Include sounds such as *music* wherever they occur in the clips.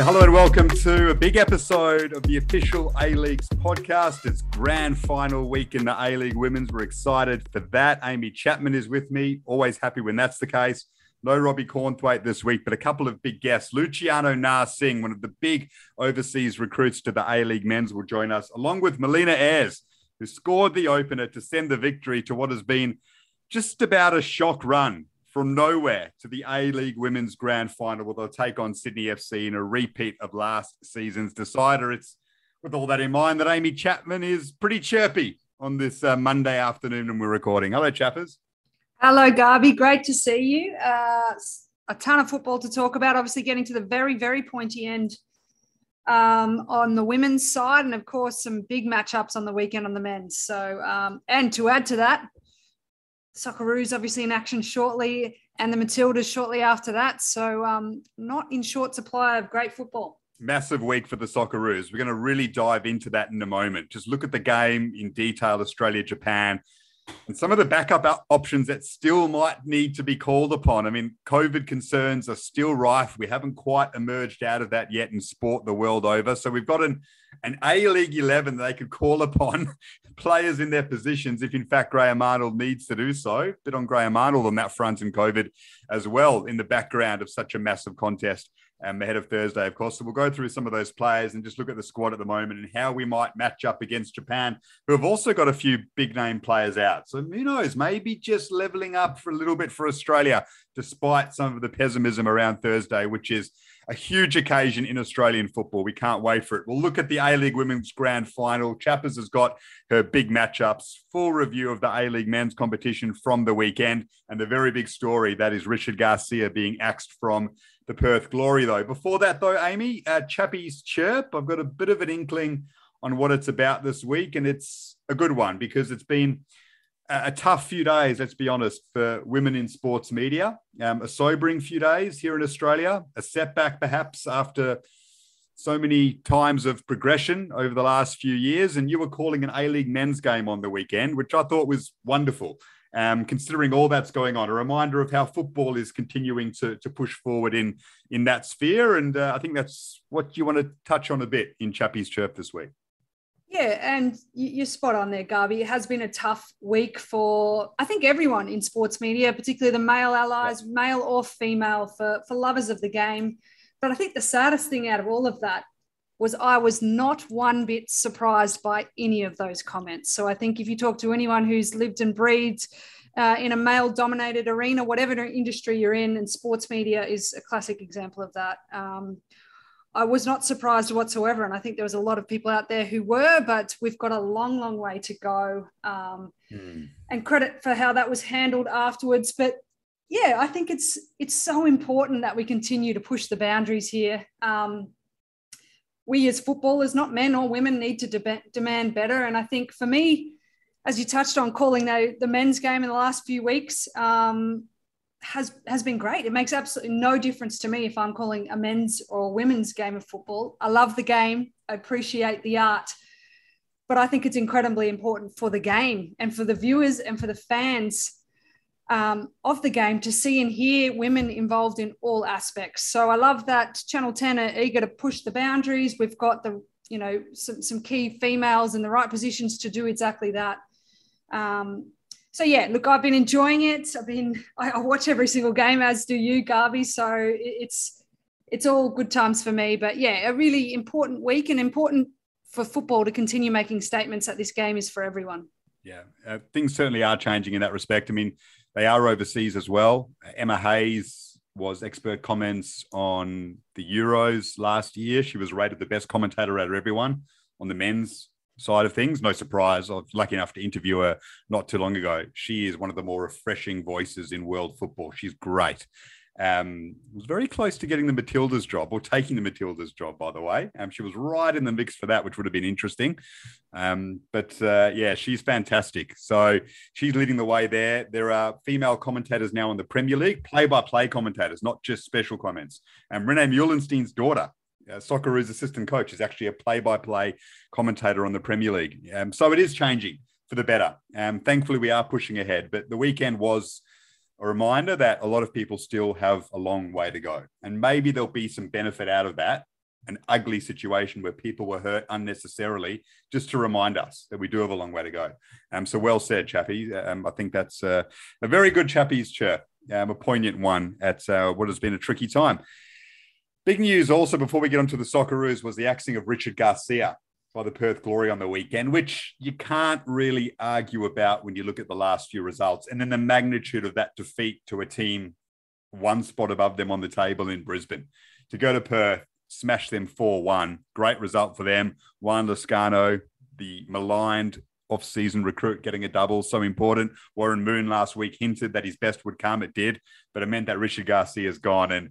Yeah, hello and welcome to a big episode of the official A Leagues podcast. It's grand final week in the A League Women's. We're excited for that. Amy Chapman is with me. Always happy when that's the case. No Robbie Cornthwaite this week, but a couple of big guests. Luciano Narsingh, one of the big overseas recruits to the A League Men's, will join us, along with Melina Ayres, who scored the opener to send the victory to what has been just about a shock run from nowhere to the A League Women's Grand Final, where they'll take on Sydney FC in a repeat of last season's decider. It's with all that in mind that Amy Chapman is pretty chirpy on this uh, Monday afternoon and we're recording. Hello, Chappers. Hello, Garby. Great to see you. Uh, a ton of football to talk about. Obviously, getting to the very, very pointy end um, on the women's side, and of course, some big matchups on the weekend on the men's. So, um, and to add to that, Socceroos obviously in action shortly, and the Matildas shortly after that. So, um, not in short supply of great football. Massive week for the Socceroos. We're going to really dive into that in a moment. Just look at the game in detail Australia, Japan, and some of the backup options that still might need to be called upon. I mean, COVID concerns are still rife. We haven't quite emerged out of that yet in sport the world over. So we've got an, an A League 11 that they could call upon players in their positions if, in fact, Graham Arnold needs to do so. Bit on Graham Arnold on that front in COVID as well in the background of such a massive contest um, ahead of Thursday, of course. So we'll go through some of those players and just look at the squad at the moment and how we might match up against Japan, who have also got a few big name players out. So who knows, maybe just leveling up for a little bit for Australia, despite some of the pessimism around Thursday, which is a huge occasion in Australian football. We can't wait for it. We'll look at the A League Women's Grand Final. Chappers has got her big matchups, full review of the A League men's competition from the weekend, and the very big story that is Richard Garcia being axed from the Perth Glory, though. Before that, though, Amy, uh, Chappie's Chirp, I've got a bit of an inkling on what it's about this week, and it's a good one because it's been a tough few days, let's be honest, for women in sports media. Um, a sobering few days here in Australia, a setback perhaps after so many times of progression over the last few years. And you were calling an A League men's game on the weekend, which I thought was wonderful um, considering all that's going on. A reminder of how football is continuing to, to push forward in, in that sphere. And uh, I think that's what you want to touch on a bit in Chappie's Chirp this week. Yeah, and you're spot on there, Garby. It has been a tough week for, I think, everyone in sports media, particularly the male allies, yeah. male or female, for, for lovers of the game. But I think the saddest thing out of all of that was I was not one bit surprised by any of those comments. So I think if you talk to anyone who's lived and breathed uh, in a male dominated arena, whatever industry you're in, and sports media is a classic example of that. Um, I was not surprised whatsoever. And I think there was a lot of people out there who were, but we've got a long, long way to go. Um, mm. And credit for how that was handled afterwards. But yeah, I think it's it's so important that we continue to push the boundaries here. Um, we as footballers, not men or women, need to de- demand better. And I think for me, as you touched on, calling the, the men's game in the last few weeks um, has has been great. It makes absolutely no difference to me if I'm calling a men's or a women's game of football. I love the game. I appreciate the art. But I think it's incredibly important for the game and for the viewers and for the fans um, of the game to see and hear women involved in all aspects. So I love that Channel 10 are eager to push the boundaries. We've got the, you know, some, some key females in the right positions to do exactly that. Um, so yeah, look, I've been enjoying it. I've been, I, I watch every single game, as do you, Garby. So it's, it's all good times for me. But yeah, a really important week and important for football to continue making statements that this game is for everyone. Yeah, uh, things certainly are changing in that respect. I mean, they are overseas as well. Emma Hayes was expert comments on the Euros last year. She was rated the best commentator out of everyone on the men's side of things. No surprise. I was lucky enough to interview her not too long ago. She is one of the more refreshing voices in world football. She's great. Um, was very close to getting the Matilda's job or taking the Matilda's job, by the way. Um, she was right in the mix for that, which would have been interesting. Um, but uh, yeah, she's fantastic. So she's leading the way there. There are female commentators now in the Premier League, play by play commentators, not just special comments. And Rene Meulensteen's daughter, uh, Socceroos assistant coach, is actually a play by play commentator on the Premier League. Um, so it is changing for the better. Um, thankfully, we are pushing ahead. But the weekend was a reminder that a lot of people still have a long way to go. And maybe there'll be some benefit out of that an ugly situation where people were hurt unnecessarily, just to remind us that we do have a long way to go. Um, so well said, Chappie. Um, I think that's uh, a very good Chappie's chirp, um, a poignant one at uh, what has been a tricky time. Big news also before we get onto the Socceroos was the axing of Richard Garcia by the Perth Glory on the weekend, which you can't really argue about when you look at the last few results. And then the magnitude of that defeat to a team one spot above them on the table in Brisbane. To go to Perth, smash them 4 1. Great result for them. Juan Lescano, the maligned off-season recruit, getting a double, so important. Warren Moon last week hinted that his best would come. It did, but it meant that Richard Garcia is gone. And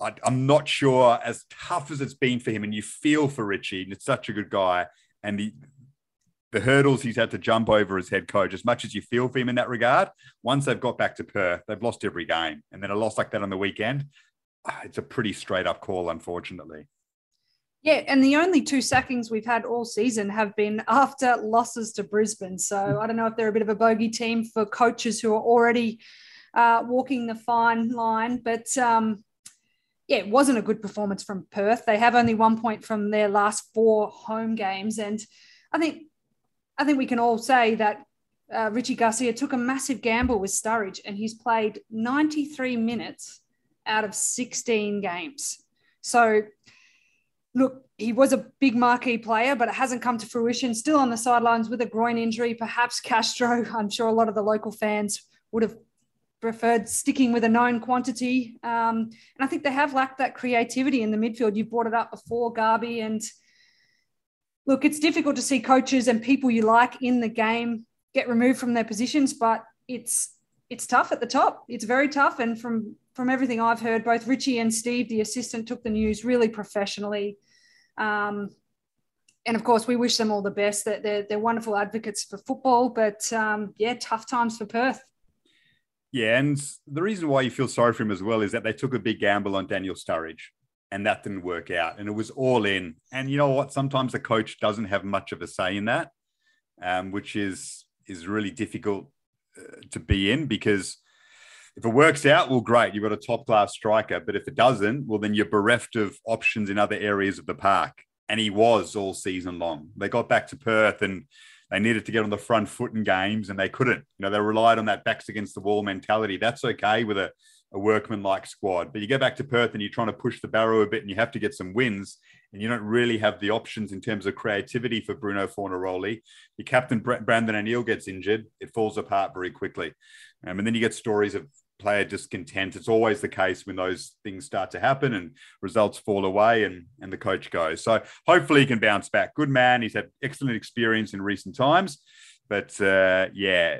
I, am not sure, as tough as it's been for him, and you feel for Richie, and it's such a good guy, and the the hurdles he's had to jump over as head coach, as much as you feel for him in that regard, once they've got back to Perth, they've lost every game. And then a loss like that on the weekend, ah, it's a pretty straight up call, unfortunately. Yeah, and the only two sackings we've had all season have been after losses to Brisbane. So I don't know if they're a bit of a bogey team for coaches who are already uh, walking the fine line, but um, yeah, it wasn't a good performance from Perth. They have only one point from their last four home games, and I think I think we can all say that uh, Richie Garcia took a massive gamble with Sturridge, and he's played 93 minutes out of 16 games. So, look, he was a big marquee player, but it hasn't come to fruition. Still on the sidelines with a groin injury. Perhaps Castro. *laughs* I'm sure a lot of the local fans would have preferred sticking with a known quantity. Um, and I think they have lacked that creativity in the midfield. You've brought it up before, Garby. And look, it's difficult to see coaches and people you like in the game get removed from their positions, but it's it's tough at the top. It's very tough. And from from everything I've heard, both Richie and Steve, the assistant, took the news really professionally. Um, and of course, we wish them all the best. That they're, they're wonderful advocates for football, but um, yeah, tough times for Perth. Yeah, and the reason why you feel sorry for him as well is that they took a big gamble on Daniel Sturridge, and that didn't work out, and it was all in. And you know what? Sometimes the coach doesn't have much of a say in that, um, which is is really difficult uh, to be in because if it works out, well, great, you've got a top class striker. But if it doesn't, well, then you're bereft of options in other areas of the park. And he was all season long. They got back to Perth and they needed to get on the front foot in games and they couldn't. You know, they relied on that backs against the wall mentality. That's okay with a, a workman like squad. But you go back to Perth and you're trying to push the barrow a bit and you have to get some wins and you don't really have the options in terms of creativity for Bruno Fornaroli. Your captain Brandon O'Neill gets injured, it falls apart very quickly. Um, and then you get stories of player discontent. It's always the case when those things start to happen and results fall away and, and the coach goes. So hopefully he can bounce back. Good man. He's had excellent experience in recent times. But uh, yeah,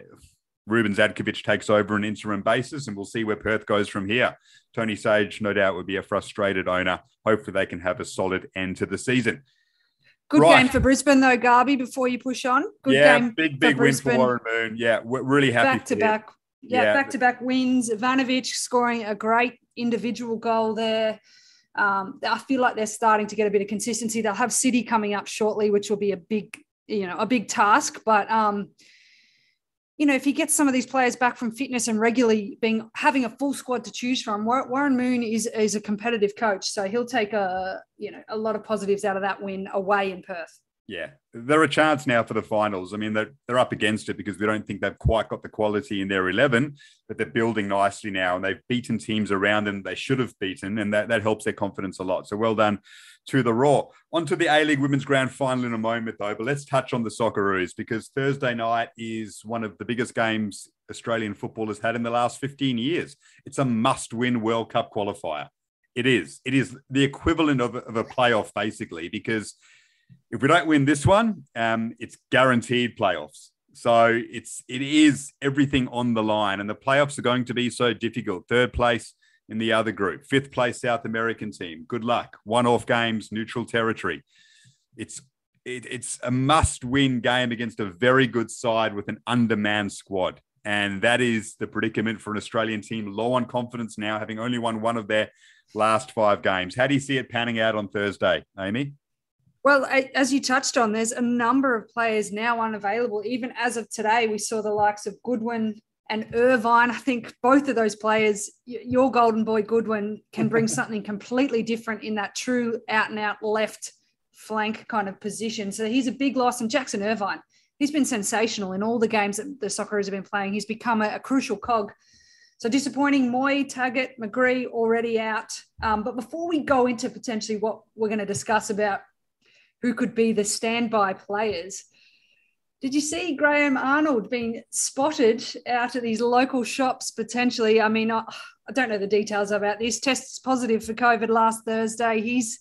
Ruben Zadkovich takes over an interim basis and we'll see where Perth goes from here. Tony Sage, no doubt, would be a frustrated owner. Hopefully they can have a solid end to the season. Good right. game for Brisbane, though, Garby, before you push on. Good yeah, game. Big, big win for Warren Moon. Yeah, we're really happy. Back to back yeah, back to back wins. Ivanovic scoring a great individual goal there. Um, I feel like they're starting to get a bit of consistency. They'll have City coming up shortly, which will be a big, you know, a big task. But um, you know, if he gets some of these players back from fitness and regularly being having a full squad to choose from, Warren Moon is is a competitive coach, so he'll take a you know a lot of positives out of that win away in Perth yeah, they're a chance now for the finals. I mean, they're, they're up against it because we don't think they've quite got the quality in their 11, but they're building nicely now and they've beaten teams around them they should have beaten, and that, that helps their confidence a lot. So well done to the Roar. On to the A League Women's Grand Final in a moment, though, but let's touch on the Socceroos because Thursday night is one of the biggest games Australian football has had in the last 15 years. It's a must win World Cup qualifier. It is. It is the equivalent of, of a playoff, basically, because if we don't win this one, um, it's guaranteed playoffs. So it's it is everything on the line, and the playoffs are going to be so difficult. Third place in the other group, fifth place South American team. Good luck. One off games, neutral territory. It's it, it's a must-win game against a very good side with an undermanned squad, and that is the predicament for an Australian team low on confidence now, having only won one of their last five games. How do you see it panning out on Thursday, Amy? Well, as you touched on, there's a number of players now unavailable. Even as of today, we saw the likes of Goodwin and Irvine. I think both of those players, your golden boy Goodwin, can bring *laughs* something completely different in that true out and out left flank kind of position. So he's a big loss. And Jackson Irvine, he's been sensational in all the games that the Socceroos have been playing. He's become a, a crucial cog. So disappointing, Mooy, Taggart, McGree already out. Um, but before we go into potentially what we're going to discuss about who could be the standby players, did you see Graham Arnold being spotted out at these local shops potentially? I mean, I, I don't know the details about this. Tests positive for COVID last Thursday. He's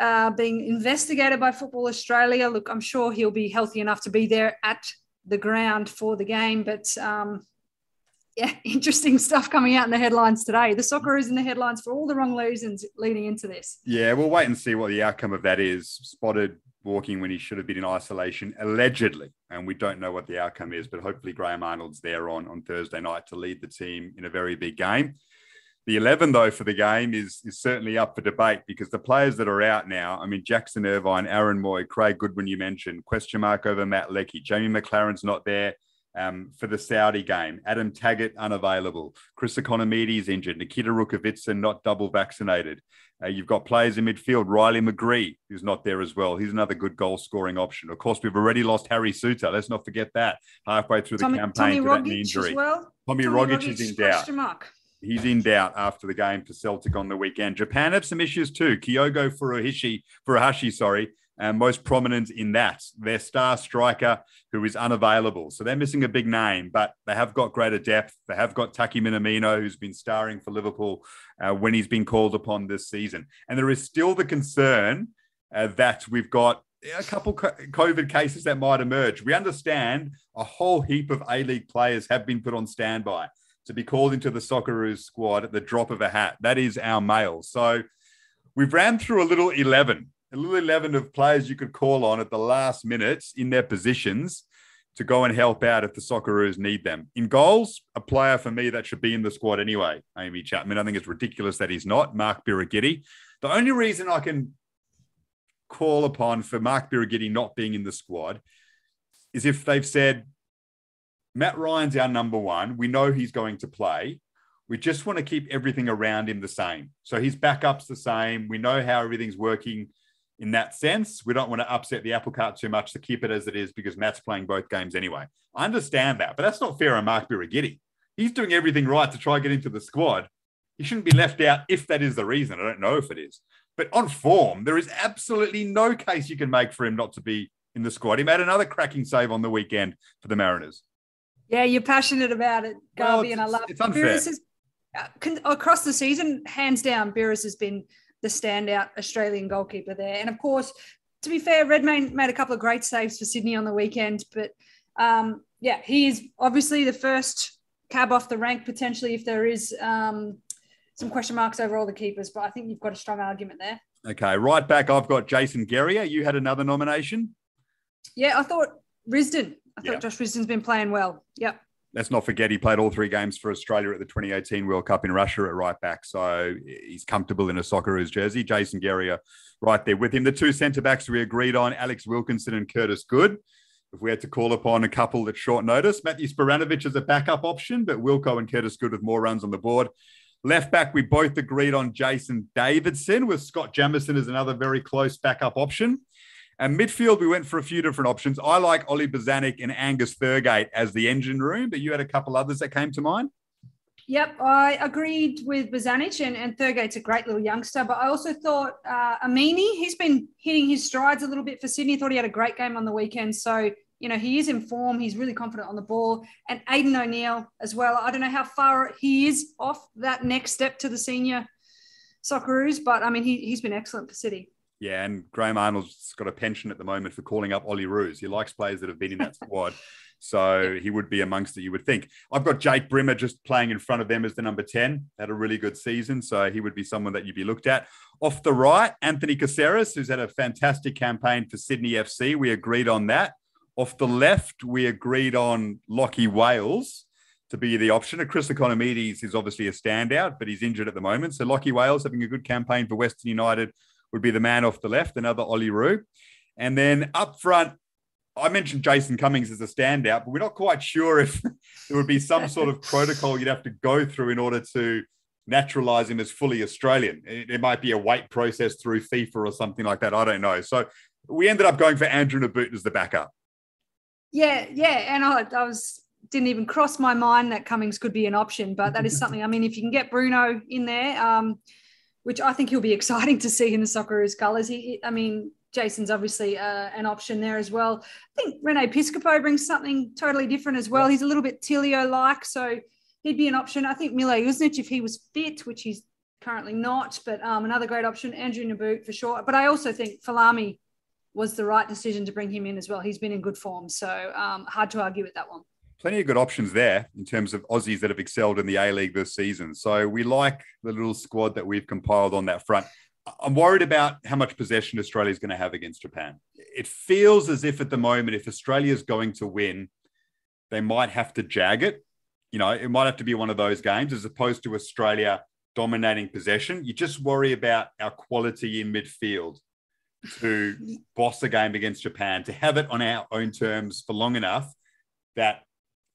uh, being investigated by Football Australia. Look, I'm sure he'll be healthy enough to be there at the ground for the game, but um, yeah, *laughs* interesting stuff coming out in the headlines today. The soccer is in the headlines for all the wrong reasons leading into this. Yeah, we'll wait and see what the outcome of that is. Spotted walking when he should have been in isolation, allegedly. And we don't know what the outcome is, but hopefully Graham Arnold's there on, on Thursday night to lead the team in a very big game. The 11, though, for the game is, is certainly up for debate because the players that are out now, I mean, Jackson Irvine, Aaron Mooy, Craig Goodwin, you mentioned, question mark over Matt Leckie, Jamie Maclaren's not there. Um, for the Saudi game. Adam Taggart unavailable. Chris Ikonomidis injured. Nikita Rukavytsya not double vaccinated. Uh, you've got players in midfield, Riley McGree, who's not there as well. He's another good goal scoring option. Of course, we've already lost Harry Souttar. Let's not forget that halfway through Tommy, the campaign Tommy for that knee injury. Well. Tommy, Tommy Rogic, Rogic is in doubt. He's in doubt after the game for Celtic on the weekend. Japan have some issues too. Kyogo Furuhashi, Furuhashi, sorry, and most prominent in that. Their star striker who is unavailable. So they're missing a big name, but they have got greater depth. They have got Taki Minamino, who's been starring for Liverpool uh, when he's been called upon this season. And there is still the concern uh, that we've got a couple COVID cases that might emerge. We understand a whole heap of A League players have been put on standby to be called into the Socceroos squad at the drop of a hat. That is our mail. So we've ran through a little 11 a little 11 of players you could call on at the last minutes in their positions to go and help out if the Socceroos need them. In goals, a player for me that should be in the squad anyway, Amy Chapman. I think it's ridiculous that he's not. Mark Birighitti. The only reason I can call upon for Mark Birighitti not being in the squad is if they've said, Matt Ryan's our number one. We know he's going to play. We just want to keep everything around him the same. So his backup's the same. We know how everything's working in that sense. We don't want to upset the apple cart too much to keep it as it is because Matt's playing both games anyway. I understand that, but that's not fair on Mark Birighitti. He's doing everything right to try and get into the squad. He shouldn't be left out if that is the reason. I don't know if it is. But on form, there is absolutely no case you can make for him not to be in the squad. He made another cracking save on the weekend for the Mariners. Yeah, you're passionate about it, Garby, well, and I love it. it's unfair. Is, uh, across the season, hands down, Beres has been the standout Australian goalkeeper there. And of course, to be fair, Redmayne made a couple of great saves for Sydney on the weekend. But um, yeah, he is obviously the first cab off the rank potentially if there is um, some question marks over all the keepers. But I think you've got a strong argument there. Okay, right back, I've got Jason Geria. You had another nomination. Yeah, I thought Risdon. I thought. Josh Risdon's been playing well. Yep let's not forget he played all three games for Australia at the 2018 World Cup in Russia at right back. So he's comfortable in a Socceroos jersey. Jason Geria right there with him. The two centre backs we agreed on, Alex Wilkinson and Curtis Good. If we had to call upon a couple at short notice, Matthew Spiranovic is a backup option, but Wilco and Curtis Good with more runs on the board. Left back, we both agreed on Jason Davidson with Scott Jamieson as another very close backup option. And midfield, we went for a few different options. I like Ollie Bozanic and Angus Thurgate as the engine room, but you had a couple others that came to mind. Yep, I agreed with Bozanic, and, and Thurgate's a great little youngster. But I also thought uh, Amini, he's been hitting his strides a little bit for Sydney. Thought he had a great game on the weekend. So, you know, he is in form. He's really confident on the ball. And Aidan O'Neill as well. I don't know how far he is off that next step to the senior Socceroos, but I mean, he, he's been excellent for City. Yeah, and Graham Arnold's got a pension at the moment for calling up Olyroos. He likes players that have been in that squad. So *laughs* he would be amongst it, you would think. I've got Jake Brimmer just playing in front of them as the number 10. Had a really good season. So he would be someone that you'd be looked at. Off the right, Anthony Caceres, who's had a fantastic campaign for Sydney FC. We agreed on that. Off the left, we agreed on Lachie Wales to be the option. Chris Ikonomidis is obviously a standout, but he's injured at the moment. So Lachie Wales having a good campaign for Western United would be the man off the left, another Olyroo. And then up front, I mentioned Jason Cummings as a standout, but we're not quite sure if *laughs* there would be some sort of protocol you'd have to go through in order to naturalize him as fully Australian. It, it, might be a weight process through FIFA or something like that. I don't know. So we ended up going for Andrew Nabbout as the backup. Yeah, yeah, and I, I was didn't even cross my mind that Cummings could be an option, but that is *laughs* something. I mean, if you can get Bruno in there, um, which I think he'll be *laughs* exciting to see in the Socceroos colours. He, I mean, Jason's obviously uh, an option there as well. I think Reno Piscopo brings something totally different as well. He's a little bit Tilio like, so he'd be an option. I think Mile Usnic, if he was fit, which he's currently not, but um, another great option. Andrew Nabbout for sure. But I also think Falami was the right decision to bring him in as well. He's been in good form, so um, hard to argue with that one. Plenty of good options there in terms of Aussies that have excelled in the A League this season. So we like the little squad that we've compiled on that front. I'm worried about how much possession Australia is going to have against Japan. It feels as if at the moment, if Australia is going to win, they might have to jag it. You know, it might have to be one of those games as opposed to Australia dominating possession. You just worry about our quality in midfield to boss a game against Japan, to have it on our own terms for long enough that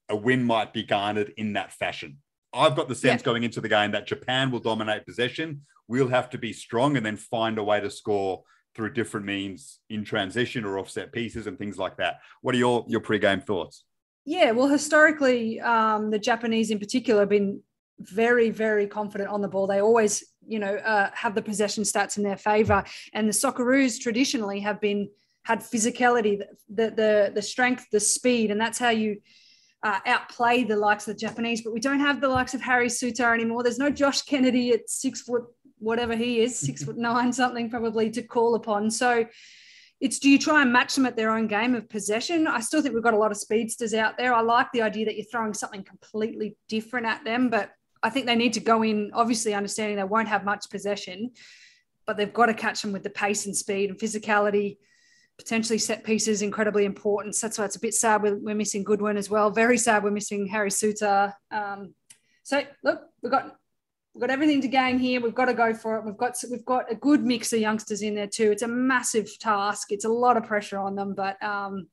a win might be garnered in that fashion. I've got the sense yeah. going into the game that Japan will dominate possession. We'll have to be strong and then find a way to score through different means in transition or offset pieces and things like that. What are your your pre-game thoughts? Yeah, well, historically, um, the Japanese in particular have been very, very confident on the ball. They always, you know, uh, have the possession stats in their favor, and the Socceroos traditionally have been had physicality, the the the strength, the speed, and that's how you uh, outplay the likes of the Japanese, but we don't have the likes of Harry Souttar anymore. There's no Josh Kennedy at six foot, whatever he is, six *laughs* foot nine, something probably to call upon. So it's do you try and match them at their own game of possession? I still think we've got a lot of speedsters out there. I like the idea that you're throwing something completely different at them, but I think they need to go in, obviously, understanding they won't have much possession, but they've got to catch them with the pace and speed and physicality potentially set pieces incredibly important. So that's why it's a bit sad we're, we're missing Goodwin as well. Very sad we're missing Harry Souttar. Um, so look, we've got we've got everything to gain here. We've got to go for it. We've got we've got a good mix of youngsters in there too. It's a massive task. It's a lot of pressure on them, but um,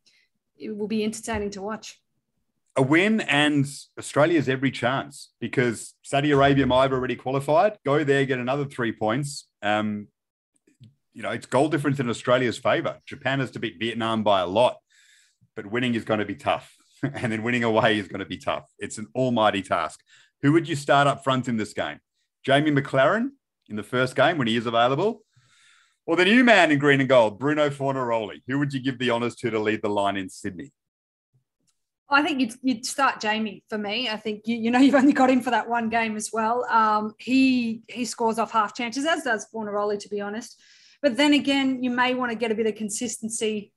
it will be entertaining to watch. A win and Australia's every chance because Saudi Arabia might have already qualified. Go there, get another three points. Um, you know, it's goal difference in Australia's favour. Japan has to beat Vietnam by a lot, but winning is going to be tough. *laughs* and then winning away is going to be tough. It's an almighty task. Who would you start up front in this game? Jamie Maclaren in the first game when he is available? Or the new man in green and gold, Bruno Fornaroli? Who would you give the honours to to lead the line in Sydney? I think you'd, you'd start Jamie for me. I think you, you know you've only got him for that one game as well. Um, he he scores off half chances, as does Fornaroli, to be honest. But then again, you may want to get a bit of consistency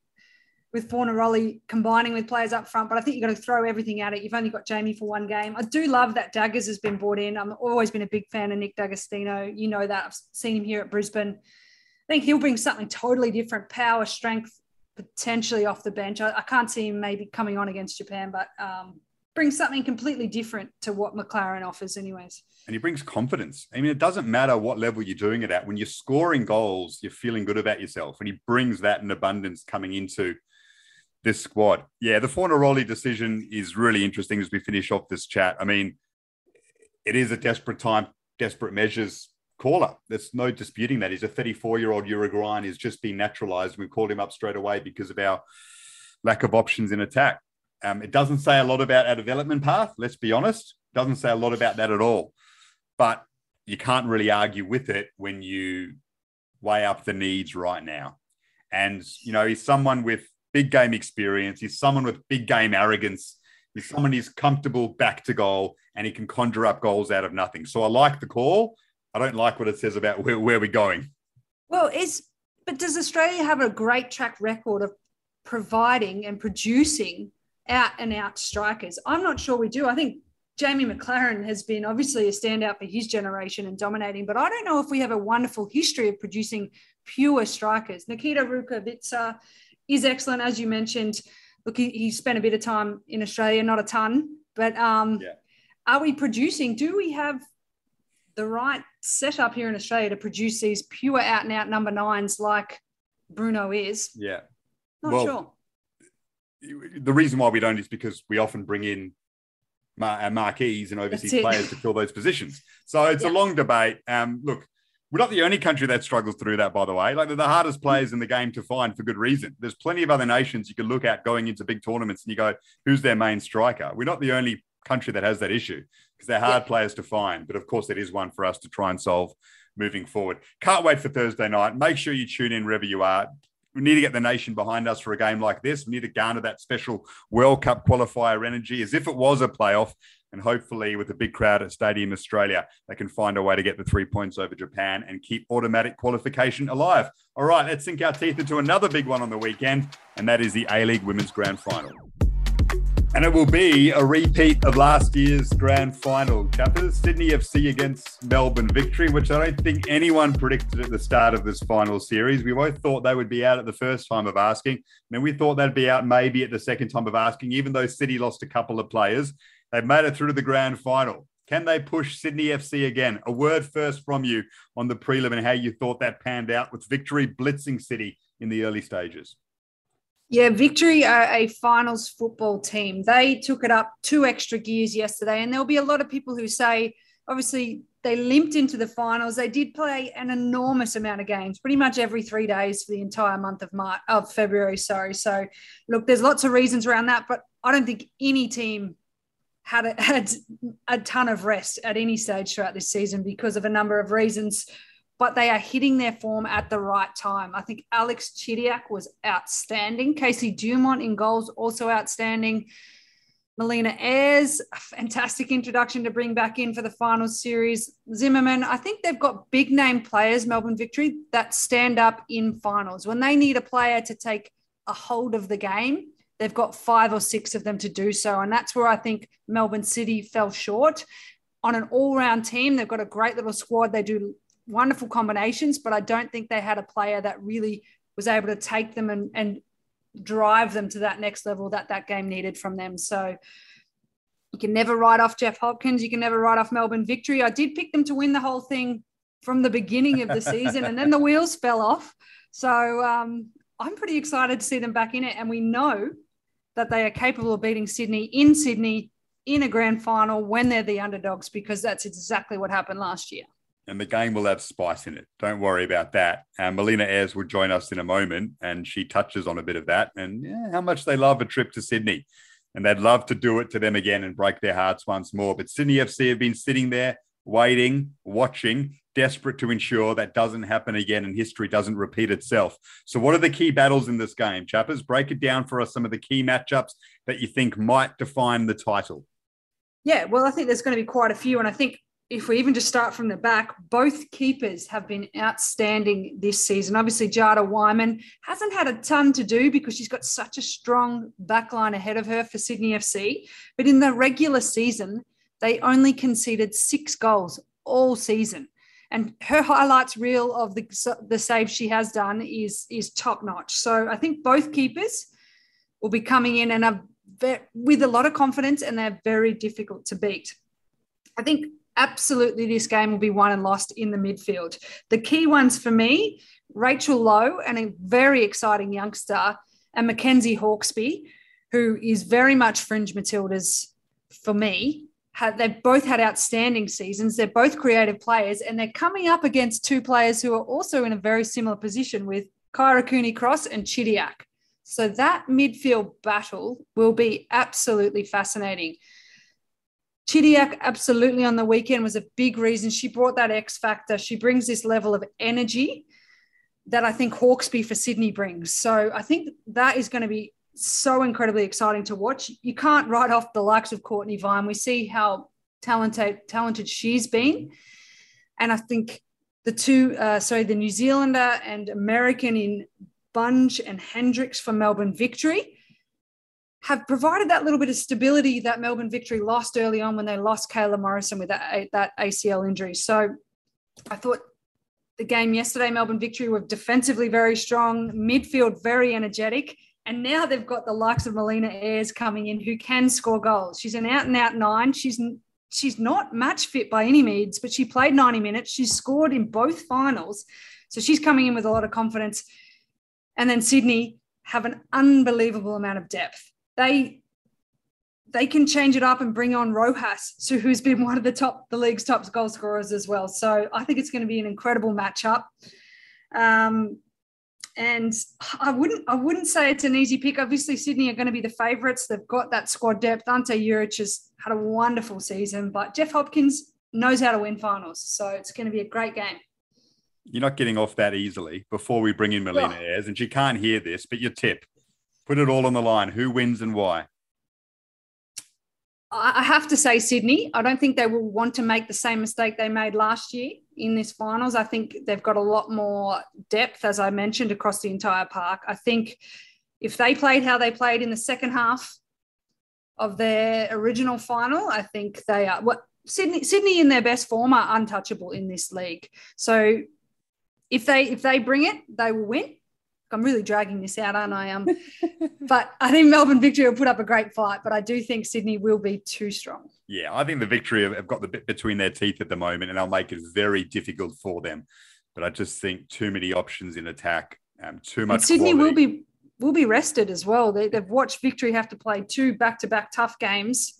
with Fornaroli combining with players up front. But I think you've got to throw everything at it. You've only got Jamie for one game. I do love that Daggers has been brought in. I've always been a big fan of Nick D'Agostino. You know that. I've seen him here at Brisbane. I think he'll bring something totally different power, strength, potentially off the bench. I, I can't see him maybe coming on against Japan, but um, brings something completely different to what Maclaren offers, anyways. And he brings confidence. I mean, it doesn't matter what level you're doing it at. When you're scoring goals, you're feeling good about yourself. And he brings that in abundance coming into this squad. Yeah, the Fornaroli decision is really interesting as we finish off this chat. I mean, it is a desperate time, desperate measures caller. There's no disputing that. He's a 34 year old Uruguayan. He's just been naturalized. We called him up straight away because of our lack of options in attack. Um, it doesn't say a lot about our development path, let's be honest. It doesn't say a lot about that at all. But you can't really argue with it when you weigh up the needs right now. And, you know, he's someone with big game experience. He's someone with big game arrogance. He's someone who's comfortable back to goal and he can conjure up goals out of nothing. So I like the call. I don't like what it says about where, where we're going. Well, is but does Australia have a great track record of providing and producing out and out strikers. I'm not sure we do. I think Jamie Maclaren has been obviously a standout for his generation and dominating, but I don't know if we have a wonderful history of producing pure strikers. Nikita Rukavytsya is excellent, as you mentioned. Look, he, he, spent a bit of time in Australia, not a ton, but um, yeah. are we producing? Do we have the right setup here in Australia to produce these pure out and out number nines like Bruno is? Yeah. Not well, sure the reason why we don't is because we often bring in mar- uh, marquees and overseas players to fill those positions. So it's yeah. a long debate. Um, look, we're not the only country that struggles to do that, by the way. Like they're the hardest players in the game to find for good reason. There's plenty of other nations you can look at going into big tournaments and you go, who's their main striker? We're not the only country that has that issue because they're hard yeah. players to find. But of course, it is one for us to try and solve moving forward. Can't wait for Thursday night. Make sure you tune in wherever you are. We need to get the nation behind us for a game like this. We need to garner that special World Cup qualifier energy as if it was a playoff and hopefully, with a big crowd at Stadium Australia, they can find a way to get the three points over Japan and keep automatic qualification alive. All right, let's sink our teeth into another big one on the weekend, and that is the A League Women's Grand Final. And it will be a repeat of last year's grand final. Chappers, Sydney FC against Melbourne victory, which I don't think anyone predicted at the start of this final series. We both thought they would be out at the first time of asking. And then we thought they'd be out maybe at the second time of asking, even though City lost a couple of players. They've made it through to the grand final. Can they push Sydney FC again? A word first from you on the prelim and how you thought that panned out with victory blitzing City in the early stages. Yeah, Victory are a finals football team. They took it up two extra gears yesterday, and there'll be a lot of people who say, obviously, they limped into the finals. They did play an enormous amount of games, pretty much every three days for the entire month of March, of February. Sorry. So, look, there's lots of reasons around that, but I don't think any team had a, had a ton of rest at any stage throughout this season because of a number of reasons. But they are hitting their form at the right time. I think Alex Chidiac was outstanding. Casey Dumont in goals also outstanding. Melina Ayres, fantastic introduction to bring back in for the final series. Zimmerman, I think they've got big name players, Melbourne Victory, that stand up in finals. When they need a player to take a hold of the game, they've got five or six of them to do so. And that's where I think Melbourne City fell short. On an all round team, they've got a great little squad. They do wonderful combinations, but I don't think they had a player that really was able to take them and, and drive them to that next level that that game needed from them. So you can never write off Jeff Hopkins. You can never write off Melbourne victory. I did pick them to win the whole thing from the beginning of the season, and then the wheels fell off. So um, I'm pretty excited to see them back in it. And we know that they are capable of beating Sydney in Sydney in a grand final when they're the underdogs, because that's exactly what happened last year. And the game will have spice in it. Don't worry about that. Uh, Melina Ayres will join us in a moment, and she touches on a bit of that and yeah, how much they love a trip to Sydney. And they'd love to do it to them again and break their hearts once more. But Sydney FC have been sitting there, waiting, watching, desperate to ensure that doesn't happen again and history doesn't repeat itself. So, what are the key battles in this game, Chappers? Break it down for us, some of the key matchups that you think might define the title. Yeah, well, I think there's going to be quite a few. And I think if we even just start from the back, both keepers have been outstanding this season. Obviously, Jada Whyman hasn't had a ton to do because she's got such a strong backline ahead of her for Sydney FC. But in the regular season, they only conceded six goals all season and her highlights reel of the the save she has done is is top notch. So I think both keepers will be coming in and are with a lot of confidence, and they're very difficult to beat. I think absolutely this game will be won and lost in the midfield. The key ones for me, Rachel Lowe and a very exciting youngster, and Mackenzie Hawkesby, who is very much fringe Matildas for me they've both had outstanding seasons. They're both creative players, and they're coming up against two players who are also in a very similar position with Kyra Cooney Cross and Chidiac. So that midfield battle will be absolutely fascinating. Chidiac absolutely on the weekend was a big reason. She brought that X factor. She brings this level of energy that I think Hawkesby for Sydney brings. So I think that is going to be so incredibly exciting to watch. You can't write off the likes of Courtney Vine. We see how talented talented she's been, and I think the two, uh, sorry, the New Zealander and American in Bunge and Hendricks for Melbourne Victory have provided that little bit of stability that Melbourne Victory lost early on when they lost Kayla Morrison with that, that ACL injury. So I thought the game yesterday, Melbourne Victory were defensively very strong, midfield very energetic and now they've got the likes of Melina Ayres coming in who can score goals. She's an out and out nine. She's she's not match fit by any means, but she played 90 minutes. She's scored in both finals. So she's coming in with a lot of confidence. And then Sydney have an unbelievable amount of depth. They they can change it up and bring on Rojas, so who's been one of the top the league's top goal scorers as well. So I think it's going to be an incredible matchup. Um, and I wouldn't I wouldn't say it's an easy pick. Obviously, Sydney are going to be the favourites. They've got that squad depth. Ante Juric has had a wonderful season, but Jeff Hopkins knows how to win finals. So it's going to be a great game. You're not getting off that easily before we bring in Melina oh. Ayres, and she can't hear this, but your tip. Put it all on the line. Who wins and why? I have to say Sydney. I don't think they will want to make the same mistake they made last year in this finals. I think they've got a lot more depth, as I mentioned, across the entire park. I think if they played how they played in the second half of their original final, I think they are what Sydney Sydney in their best form are untouchable in this league. So if they if they bring it, they will win. I'm really dragging this out, aren't I? Um, but I think Melbourne Victory will put up a great fight, but I do think Sydney will be too strong. Yeah, I think the Victory have got the bit between their teeth at the moment, and they'll make it very difficult for them. But I just think too many options in attack, um, too much. And Sydney quality. will be will be rested as well. They, have watched Victory have to play two back to back tough games.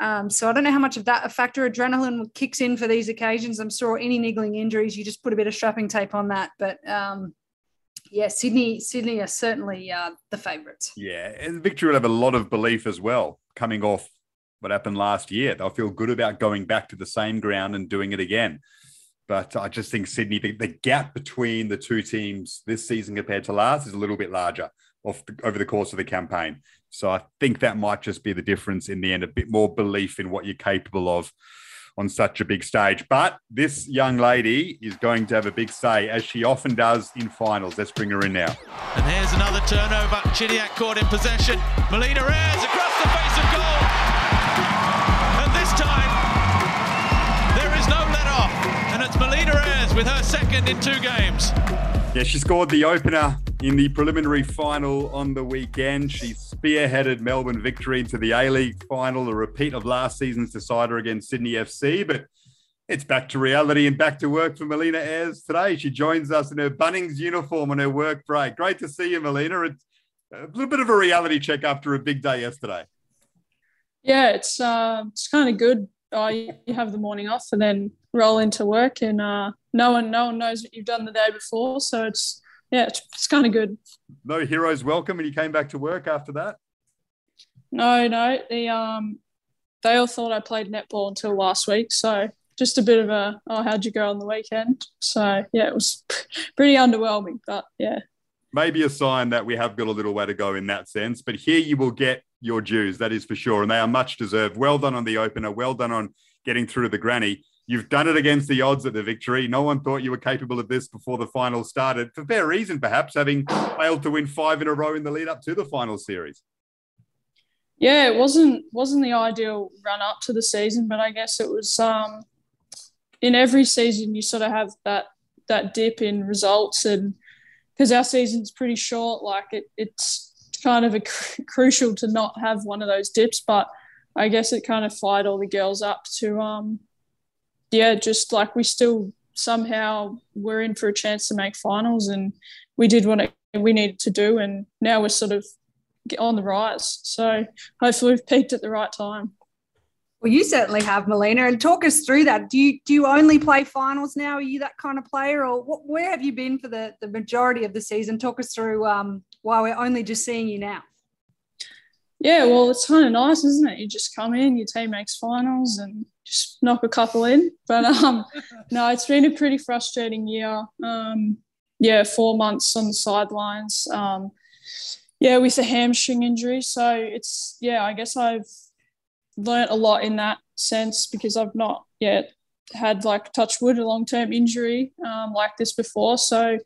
Um, so I don't know how much of that a factor adrenaline kicks in for these occasions. I'm sure any niggling injuries, you just put a bit of strapping tape on that. But um, yeah, Sydney, Sydney are certainly uh, the favourites. Yeah, and Victory will have a lot of belief as well, coming off what happened last year. They'll feel good about going back to the same ground and doing it again. But I just think Sydney, the, the gap between the two teams this season compared to last is a little bit larger off the, over the course of the campaign. So I think that might just be the difference in the end, a bit more belief in what you're capable of on such a big stage. But this young lady is going to have a big say, as she often does in finals. Let's bring her in now. And here's another turnover. Chidiac caught in possession. Melina Ayres across the face of goal. And this time, there is no let off. And it's Melina Ayres with her second in two games. Yeah, she scored the opener in the preliminary final on the weekend. She spearheaded Melbourne victory to the A League final, a repeat of last season's decider against Sydney FC. But it's back to reality and back to work for Melina Ayres today. She joins us in her Bunnings uniform on her work break. Great to see you, Melina. It's a little bit of a reality check after a big day yesterday. Yeah, it's uh, it's kind of good. Uh, you have the morning off and then roll into work, and uh, no one no one knows what you've done the day before, so it's yeah, it's, it's kind of good. No heroes welcome, and you came back to work after that. No, no, the um, they all thought I played netball until last week, so just a bit of a oh, how'd you go on the weekend? So yeah, it was *laughs* pretty underwhelming, but yeah. Maybe a sign that we have got a little way to go in that sense, but here you will get your dues, that is for sure, and they are much deserved. Well done on the opener, well done on getting through to the granny. You've done it against the odds at the victory. No one thought you were capable of this before the final started, for fair reason, perhaps, having failed to win five in a row in the lead up to the final series. Yeah, it wasn't wasn't the ideal run up to the season, but I guess it was. Um, in every season, you sort of have that that dip in results, and because our season's pretty short, like it, it's kind of cr- *laughs* crucial to not have one of those dips. But I guess it kind of fired all the girls up to um, yeah, just like we still somehow we're in for a chance to make finals, and we did what we needed to do, and now we're sort of on the rise. So hopefully we've peaked at the right time. Well, you certainly have, Melina, and talk us through that. Do you do you only play finals now? Are you that kind of player, or what, where have you been for the, the majority of the season? Talk us through um, why we're only just seeing you now. Yeah, well, it's kind of nice, isn't it? You just come in, your team makes finals, and just knock a couple in. But um, no, it's been a pretty frustrating year. Um, yeah, four months on the sidelines. Um, yeah, with a hamstring injury. So it's yeah, I guess I've learnt a lot in that sense because I've not yet had like touch wood a long term injury um, like this before. So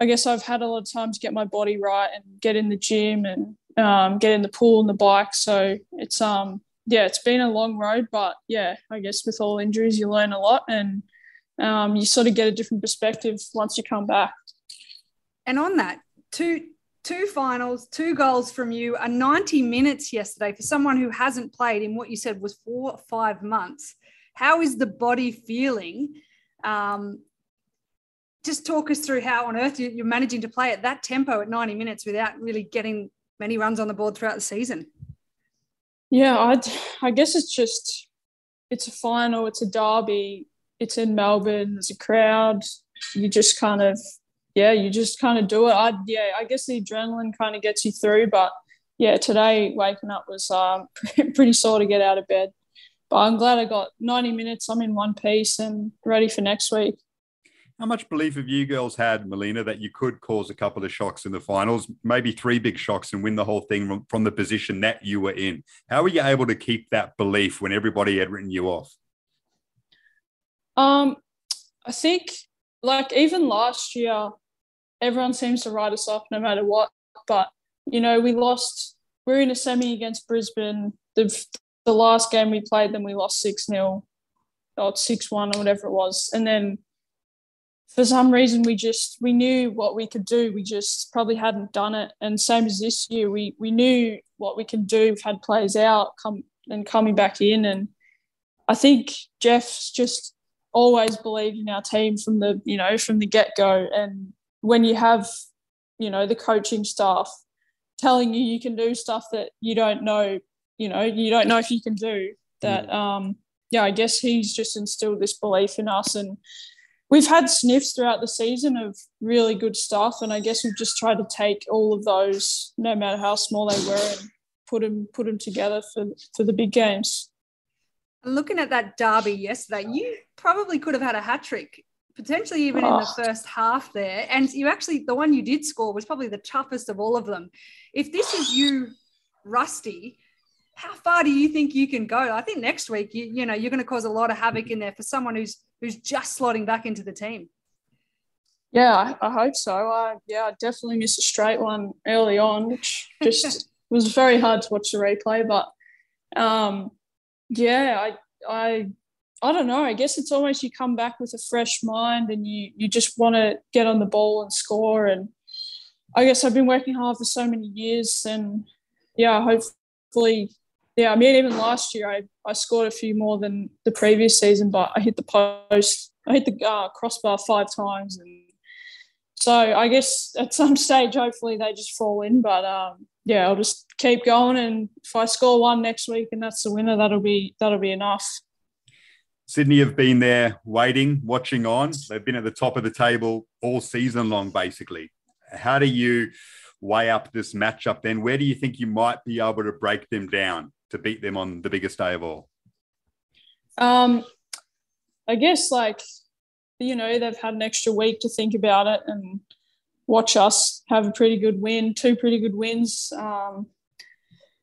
I guess I've had a lot of time to get my body right and get in the gym and um, get in the pool and the bike. So it's um yeah, it's been a long road, but yeah, I guess with all injuries, you learn a lot and um, you sort of get a different perspective once you come back. And on that, two two finals, two goals from you, a 90 minutes yesterday for someone who hasn't played in what you said was four or five months. How is the body feeling? Um, just talk us through how on earth you're managing to play at that tempo at 90 minutes without really getting many runs on the board throughout the season. Yeah, I I guess it's just it's a final, it's a derby, it's in Melbourne, there's a crowd. You just kind of yeah, you just kind of do it. I yeah, I guess the adrenaline kind of gets you through, but yeah, today waking up was um, *laughs* pretty sore to get out of bed. But I'm glad I got 90 minutes. I'm in one piece and ready for next week. How much belief have you girls had, Melina, that you could cause a couple of shocks in the finals, maybe three big shocks and win the whole thing from, the position that you were in? How were you able to keep that belief when everybody had written you off? Um, I think like even last year, everyone seems to write us off no matter what. But you know, we lost. We are in a semi against Brisbane. The the last game we played them, we lost six 0 or six one or whatever it was, and then for some reason we just we knew what we could do. We just probably hadn't done it. And same as this year we we knew what we can do. We've had players out come and coming back in. And i think jeff's just always believed in our team from the you know from the get-go. And when you have you know the coaching staff telling you you can do stuff that you don't know you know you don't know if you can do that um yeah i guess he's just instilled this belief in us. And we've had sniffs throughout the season of really good stuff, and I guess we've just tried to take all of those, no matter how small they were, and put them put them together for for the big games. Looking at that derby yesterday, you probably could have had a hat trick, potentially even oh. in the oh. first half there. And you actually, the one you did score was probably the toughest of all of them. If this is you, Rusty, how far do you think you can go? I think next week, you, you know, you're going to cause a lot of havoc in there for someone who's who's just slotting back into the team. Yeah, I, I hope so. I, yeah, I definitely missed a straight one early on, which just *laughs* was very hard to watch the replay. But um, yeah, I, I, I don't know. I guess it's almost you come back with a fresh mind and you you just want to get on the ball and score. And I guess I've been working hard for so many years, and yeah, hopefully yeah, I mean, even last year I, I scored a few more than the previous season, but I hit the post, I hit the uh, crossbar five times, and so I guess at some *laughs* stage, hopefully they just fall in. But um, yeah, I'll just keep going, and if I score one next week and that's the winner, that'll be that'll be enough. Sydney have been there waiting, watching on. They've been at the top of the table all season long, basically. How do you weigh up this matchup then? Where do you think you might be able to break them down? To beat them on the biggest day of all? Um, I guess like you know they've had an extra week to think about it and watch us have a pretty good win, two pretty good wins. Um,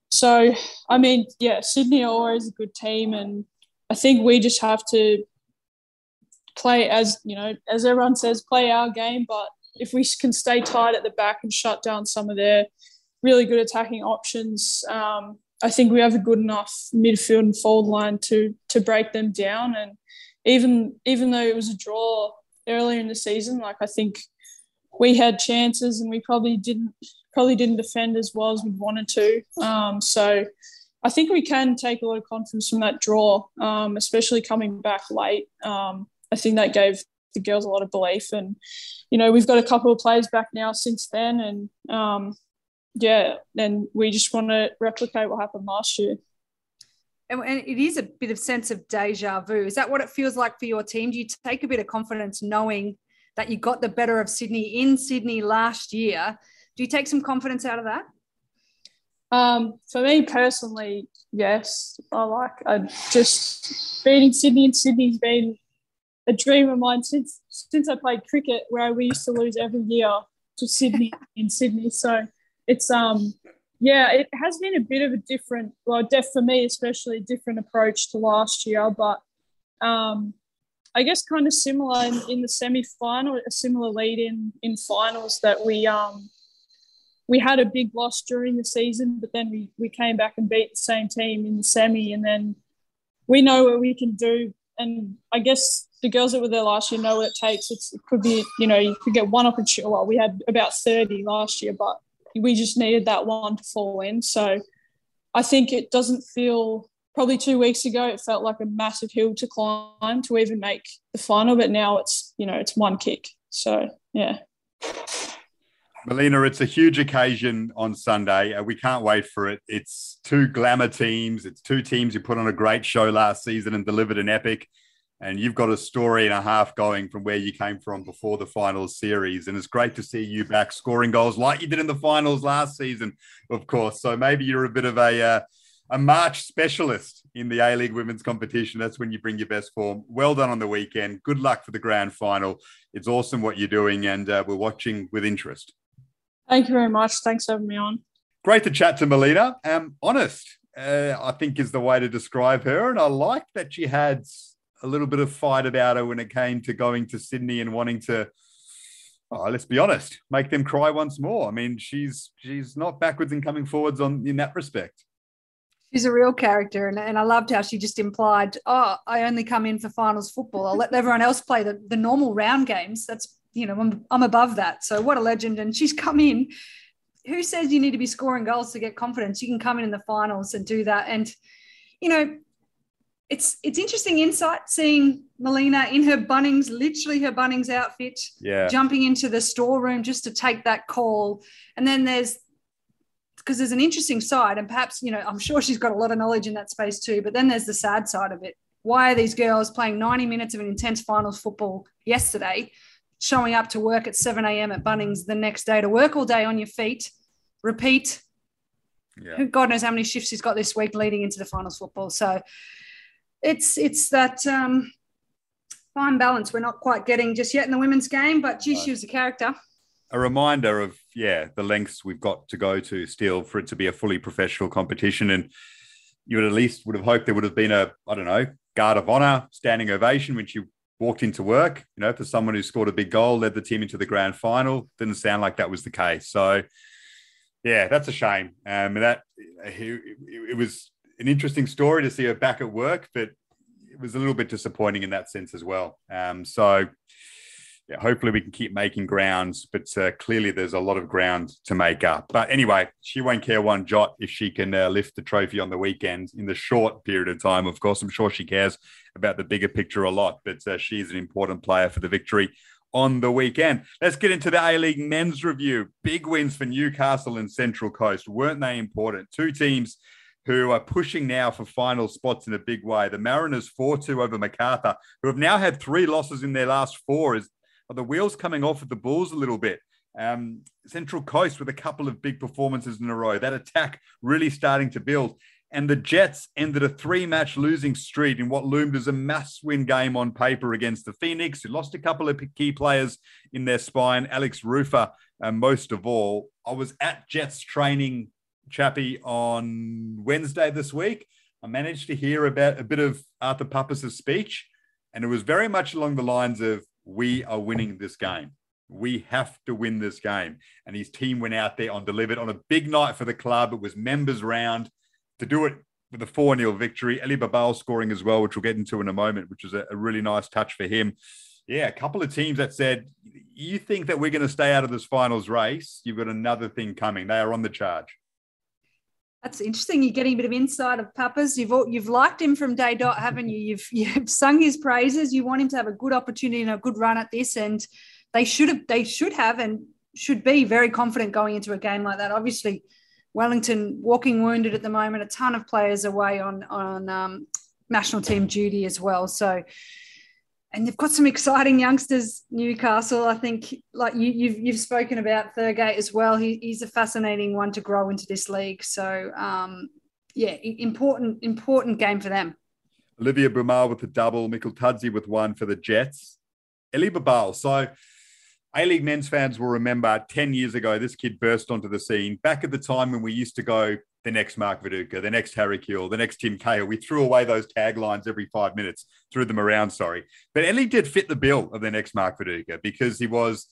so I mean, yeah, Sydney are always a good team, and I think we just have to play as you know, as everyone says, play our game. But if we can stay tight at the back and shut down some of their really good attacking options, um, I think we have a good enough midfield and forward line to to break them down. And even even though it was a draw earlier in the season, like I think we had chances and we probably didn't probably didn't defend as well as we wanted to. Um, so I think we can take a lot of confidence from that draw, um, especially coming back late. Um, I think that gave the girls a lot of belief, and you know we've got a couple of players back now since then, and um, yeah, and we just want to replicate what happened last year. And, it is a bit of sense of deja vu. Is that what it feels like for your team? Do you take a bit of confidence knowing that you got the better of Sydney in Sydney last year? Do you take some confidence out of that? Um, for me personally, yes. I like I just beating Sydney and Sydney's been a dream of mine since since I played cricket, where we used to lose every year to Sydney in Sydney. So it's um yeah, it has been a bit of a different, well, def for me especially, different approach to last year. But um, I guess kind of similar in, in the semi final, a similar lead in in finals that we um we had a big loss during the season, but then we we came back and beat the same team in the semi, and then we know what we can do. And I guess the girls that were there last year know what it takes. It's, it could be, you know, you could get one opportunity. Well, we had about 30 last year, but we just needed that one to fall in. So I think it doesn't feel probably two weeks ago it felt like a massive hill to climb to even make the final, but now it's you know it's one kick. So yeah. Melina, it's a huge occasion on Sunday. We can't wait for it. It's two glamour teams. It's two teams who put on a great show last season and delivered an epic. And you've got a story and a half going from where you came from before the finals series. And it's great to see you back scoring goals like you did in the finals last season, of course. So maybe you're a bit of a uh, a March specialist in the A League women's competition. That's when you bring your best form. Well done on the weekend. Good luck for the grand final. It's awesome what you're doing, and uh, we're watching with interest. Thank you very much. Thanks for having me on. Great to chat to Melina. Um, honest, uh, I think is the way to describe her, and I like that she had a little bit of fight about her when it came to going to Sydney and wanting to. Oh, let's be honest, make them cry once more. I mean, she's she's not backwards and coming forwards on in that respect. She's a real character, and, and I loved how she just implied, "Oh, I only come in for finals football. I'll let everyone else play the, the normal round games. That's you know, I'm, I'm above that. So what a legend. And she's come in. Who says you need to be scoring goals to get confidence? You can come in in the finals and do that. And, you know, it's it's interesting insight seeing Melina in her Bunnings, literally her Bunnings outfit, yeah. jumping into the storeroom just to take that call. And then there's because there's an interesting side, and perhaps you know I'm sure she's got a lot of knowledge in that space too. But then there's the sad side of it. Why are these girls playing 90 minutes of an intense finals football yesterday showing up to work at 7 a.m. at Bunnings the next day to work all day on your feet, repeat. Yeah. God knows how many shifts she's got this week leading into the finals football. So it's it's that um, fine balance we're not quite getting just yet in the women's game, but gee, right. she was a character. A reminder of yeah the lengths we've got to go to still for it to be a fully professional competition, and you would at least would have hoped there would have been a I don't know guard of honor, standing ovation when she walked into work, you know, for someone who scored a big goal, led the team into the grand final. Didn't sound like that was the case. So, yeah, that's a shame. Um, that it, it was an interesting story to see her back at work, but it was a little bit disappointing in that sense as well. Um, so, yeah, hopefully we can keep making grounds, but uh, clearly there's a lot of ground to make up. But anyway, she won't care one jot if she can uh, lift the trophy on the weekend in the short period of time. Of course, I'm sure she cares about the bigger picture a lot, but uh, she's an important player for the victory on the weekend. Let's get into the A League men's review. Big wins for Newcastle and Central Coast. Weren't they important? Two teams who are pushing now for final spots in a big way. The Mariners 4 2 over Macarthur, who have now had three losses in their last four, is are the wheels coming off of the Bulls a little bit? Um, Central Coast with a couple of big performances in a row. That attack really starting to build. And the Jets ended a three match losing streak in what loomed as a must win game on paper against the Phoenix, who lost a couple of key players in their spine, Alex Rufer, uh, most of all. I was at Jets training, Chappie, on Wednesday this week. I managed to hear about a bit of Arthur Papas' speech, and it was very much along the lines of we are winning this game. We have to win this game. And his team went out there and delivered on a big night for the club. It was members round to do it with a 4 0 victory. Eli Babalj scoring as well, which we'll get into in a moment, which was a really nice touch for him. Yeah, a couple of teams that said, You think that we're going to stay out of this finals race? You've got another thing coming. They are on the charge. That's interesting. You're getting a bit of insight of Papas. You've you've liked him from day dot, haven't you? You've you've sung his praises. You want him to have a good opportunity and a good run at this, and they should have they should have and should be very confident going into a game like that. Obviously, Wellington walking wounded at the moment. A ton of players away on on um, national team duty as well. So and they've got some exciting youngsters. Newcastle, I think, like you, you've you've spoken about Thurgate as well. He, he's a fascinating one to grow into this league. So, um, yeah, important important game for them. Olivier Boumal with the double, Mikeltadze with one for the Jets. Eli Babalj. So, A League men's fans will remember 10 years ago, this kid burst onto the scene. Back at the time when we used to go the next Mark Viduka, the next Harry Kewell, the next Tim Cahill. We threw away those taglines every five minutes, threw them around, sorry. But Ellie did fit the bill of the next Mark Viduka because he was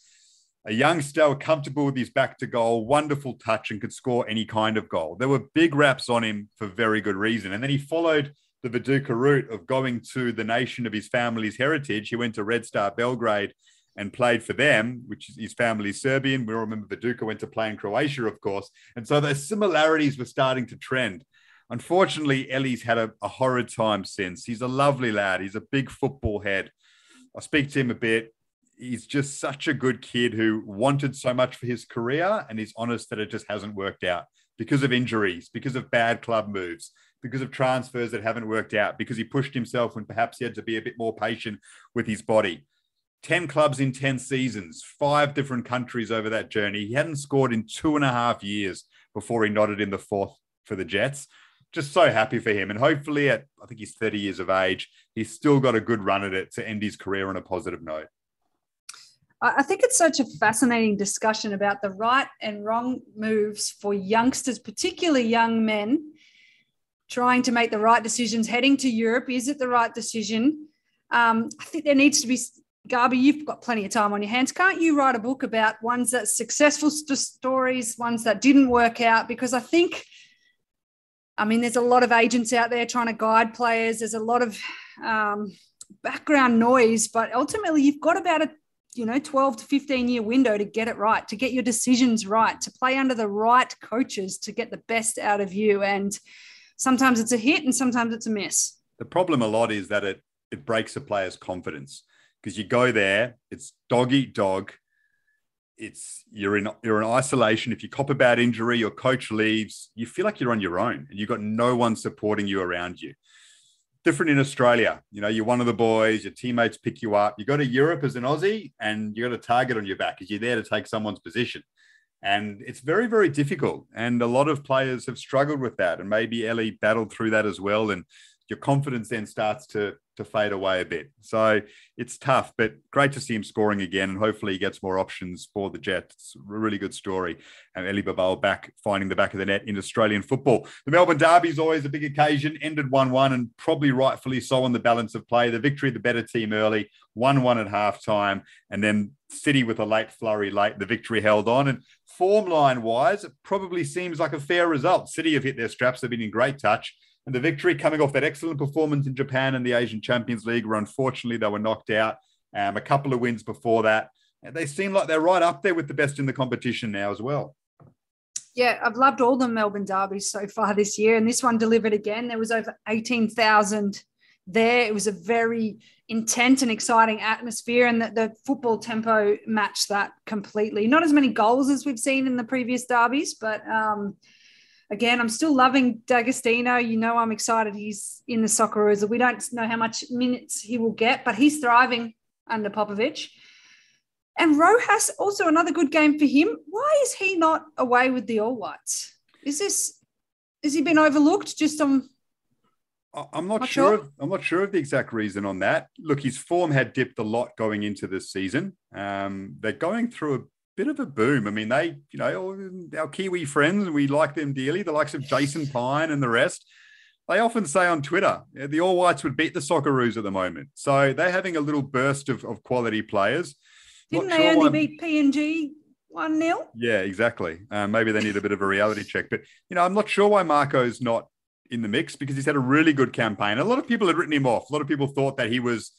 a youngster, comfortable with his back to goal, wonderful touch, and could score any kind of goal. There were big raps on him for very good reason. And then he followed the Viduka route of going to the nation of his family's heritage. He went to Red Star Belgrade and played for them, which is his family Serbian. We all remember Viduka went to play in Croatia, of course. And so those similarities were starting to trend. Unfortunately, Ellie's had a, a horrid time since. He's a lovely lad. He's a big football head. I speak to him a bit. he's just such a good kid who wanted so much for his career and he's honest that it just hasn't worked out because of injuries, because of bad club moves, because of transfers that haven't worked out, because he pushed himself when perhaps he had to be a bit more patient with his body. 10 clubs in 10 seasons, five different countries over that journey. He hadn't scored in two and a half years before he nodded in the fourth for the Jets. Just so happy for him. And hopefully, at I think he's 30 years of age, he's still got a good run at it to end his career on a positive note. I think it's such a fascinating discussion about the right and wrong moves for youngsters, particularly young men, trying to make the right decisions, heading to Europe. Is it the right decision? Um, I think there needs to be, Garby, you've got plenty of time on your hands. Can't you write a book about ones that successful st- stories, ones that didn't work out? Because I think, I mean, there's a lot of agents out there trying to guide players. There's a lot of um, background noise, but ultimately, you've got about a you know 12 to 15 year window to get it right to get your decisions right to play under the right coaches to get the best out of you and sometimes it's a hit and sometimes it's a miss the problem a lot is that it it breaks a player's confidence because you go there it's dog eat dog it's you're in you're in isolation if you cop a bad injury your coach leaves you feel like you're on your own and you've got no one supporting you around you different in Australia. You know, you're one of the boys, your teammates pick you up. You go to Europe as an Aussie and you got a target on your back because you're there to take someone's position. And it's very, very difficult. And a lot of players have struggled with that. And maybe Ellie battled through that as well. And your confidence then starts to to fade away a bit. So it's tough, but great to see him scoring again, and hopefully he gets more options for the Jets. A really good story. And Eli Babalj back finding the back of the net in Australian football. The Melbourne Derby is always a big occasion. Ended one-one, and probably rightfully so on the balance of play. The victory, the better team early, one-one at half time, and then City with a late flurry late. The victory held on, and form line wise, it probably seems like a fair result. City have hit their straps. They've been in great touch. And the victory coming off that excellent performance in Japan and the Asian Champions League, where unfortunately they were knocked out. Um, a couple of wins before that. They seem like they're right up there with the best in the competition now as well. Yeah, I've loved all the Melbourne derbies so far this year. And this one delivered again. There was over 18,000 there. It was a very intense and exciting atmosphere, and the, the, football tempo matched that completely. Not as many goals as we've seen in the previous derbies, but um, again, I'm still loving D'Agostino. You know, I'm excited he's in the Socceroos. We don't know how much minutes he will get, but he's thriving under Popovic. And Rojas, also another good game for him. Why is he not away with the All Whites? Is this, has he been overlooked just on? I'm not, not sure. sure. Of, I'm not sure of the exact reason on that. Look, his form had dipped a lot going into this season. Um, they're going through a bit of a boom. I mean, they, you know, our Kiwi friends, we like them dearly, the likes of Jason Pine and the rest. They often say on Twitter, the All Whites would beat the Socceroos at the moment. So they're having a little burst of, of quality players. Didn't Not they sure only beat PNG 1 0? Yeah, exactly. Um, maybe they need a bit of a reality check. But, you know, I'm not sure why Marco's not in the mix because he's had a really good campaign. A lot of people had written him off. A lot of people thought that he was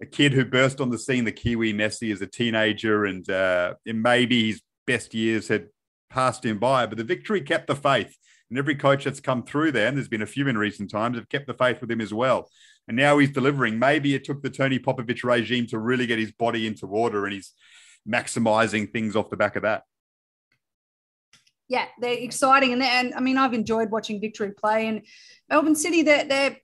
a kid who burst on the scene, the Kiwi Messi, as a teenager, and, uh, maybe his best years had passed him by. But the victory kept the faith, and every coach that's come through there, and there's been a few in recent times, have kept the faith with him as well. And now he's delivering. Maybe it took the Tony Popovic regime to really get his body into order, and he's maximizing things off the back of that. Yeah, they're exciting, and, they're, and I mean, I've enjoyed watching Victory play, and Melbourne City, they're, they're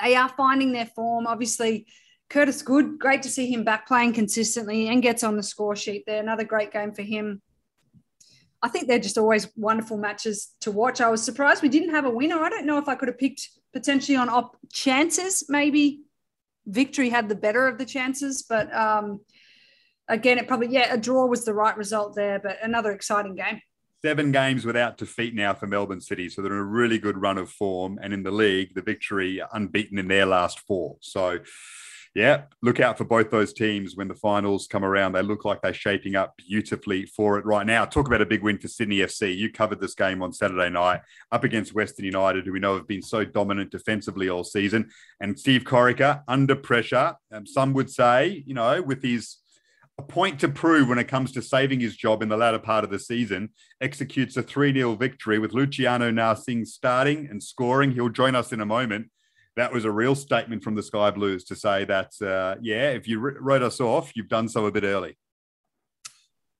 they are finding their form. Obviously, Curtis Good, great to see him back playing consistently and gets on the score sheet there. Another great game for him. I think they're just always wonderful matches to watch. I was surprised we didn't have a winner. I don't know if I could have picked potentially on op chances. Maybe victory had the better of the chances, but um, again, it probably yeah, a draw was the right result there. But another exciting game seven games without defeat now for Melbourne City. So they're in a really good run of form. And in the league, the victory unbeaten in their last four. So, yeah, look out for both those teams when the finals come around. They look like they're shaping up beautifully for it right now. Talk about a big win for Sydney FC. You covered this game on Saturday night up against Western United, who we know have been so dominant defensively all season. And Steve Corica under pressure. Um, some would say, you know, with his a point to prove when it comes to saving his job in the latter part of the season, executes a 3 0 victory with Luciano Narsingh starting and scoring. He'll join us in a moment. That was a real statement from the Sky Blues to say that, uh, yeah, if you wrote us off, you've done so a bit early.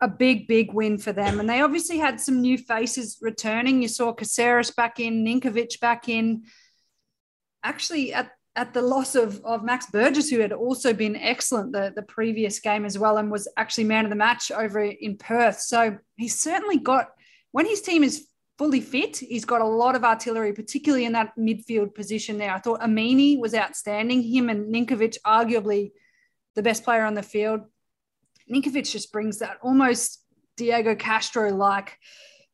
A big, big win for them. And they obviously had some new faces returning. You saw Caceres back in, Ninkovic back in. Actually, at at the loss of, of Max Burgess, who had also been excellent the, the previous game as well and was actually man of the match over in Perth. So he's certainly got, when his team is fully fit, he's got a lot of artillery, particularly in that midfield position there. I thought Amini was outstanding. Him and Ninkovic, arguably the best player on the field. Ninkovic just brings that almost Diego Castro like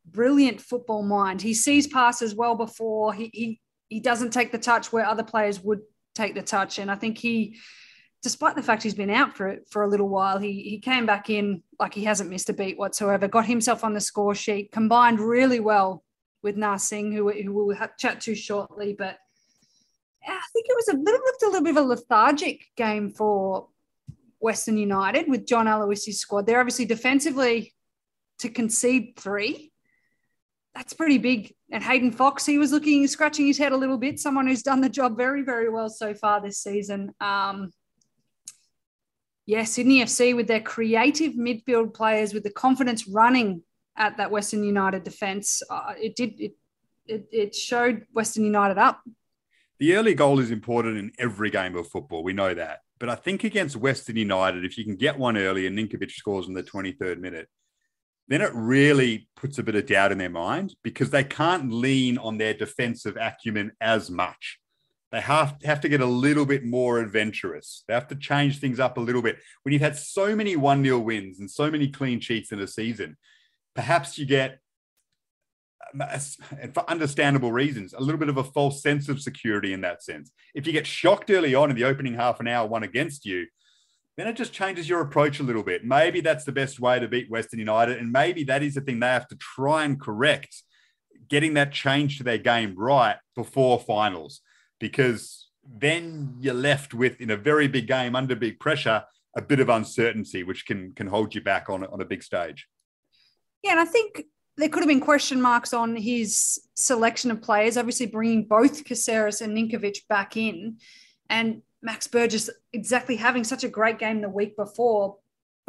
brilliant football mind. He sees passes well before he, he he doesn't take the touch where other players would take the touch. And I think he, despite the fact he's been out for for a little while, he he came back in like he hasn't missed a beat whatsoever. Got himself on the score sheet, combined really well with Narsingh, who who we'll chat to shortly. But I think it was a little looked a little bit of a lethargic game for Western United with John Aloisi's squad. They're obviously defensively to concede three that's pretty big. And Hayden Fox, he was looking, scratching his head a little bit. Someone who's done the job very, very well so far this season. Um, yeah, Sydney FC with their creative midfield players, with the confidence running at that Western United defence, uh, it did it, it it showed Western United up. The early goal is important in every game of football. We know that. But I think against Western United, if you can get one early and Ninkovic scores in the 23rd minute, then it really puts a bit of doubt in their mind because they can't lean on their defensive acumen as much. They have, have to get a little bit more adventurous. They have to change things up a little bit. When you've had so many 1 0 wins and so many clean sheets in a season, perhaps you get, um, for understandable reasons, a little bit of a false sense of security in that sense. If you get shocked early on in the opening half an hour, one against you, then it just changes your approach a little bit. Maybe that's the best way to beat Western United. And maybe that is the thing they have to try and correct, getting that change to their game right before finals, because then you're left with, in a very big game under big pressure, a bit of uncertainty, which can, can hold you back on, on a big stage. Yeah. And I think there could have been question marks on his selection of players, obviously bringing both Caceres and Ninkovic back in. And Max Burgess exactly having such a great game the week before,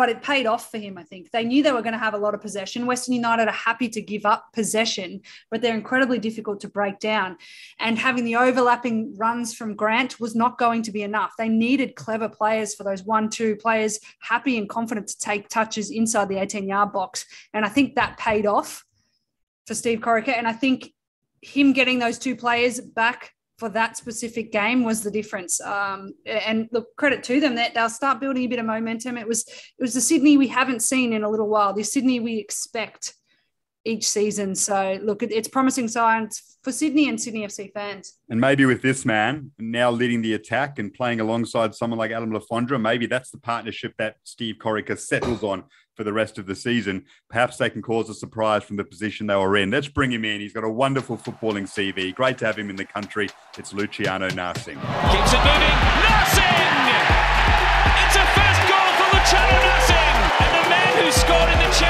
but it paid off for him, I think. They knew they were going to have a lot of possession. Western United are happy to give up possession, but they're incredibly difficult to break down. And having the overlapping runs from Grant was not going to be enough. They needed clever players for those one, two players, happy and confident to take touches inside the 18 yard box. And I think that paid off for Steve Corica. And I think him getting those two players back for that specific game was the difference. Um, and look, credit to them that they'll start building a bit of momentum. It was it was the Sydney we haven't seen in a little while. The Sydney we expect each season. So look, it's promising signs for Sydney and Sydney FC fans. And maybe with this man now leading the attack and playing alongside someone like Adam Le Fondre, maybe that's the partnership that Steve Corica settles on for the rest of the season. Perhaps they can cause a surprise from the position they were in. Let's bring him in. He's got a wonderful footballing CV. Great to have him in the country. It's Luciano Narsingh. Keeps it moving. Narsingh! It's a first goal for Luciano Narsingh, and the man who scored in the Champions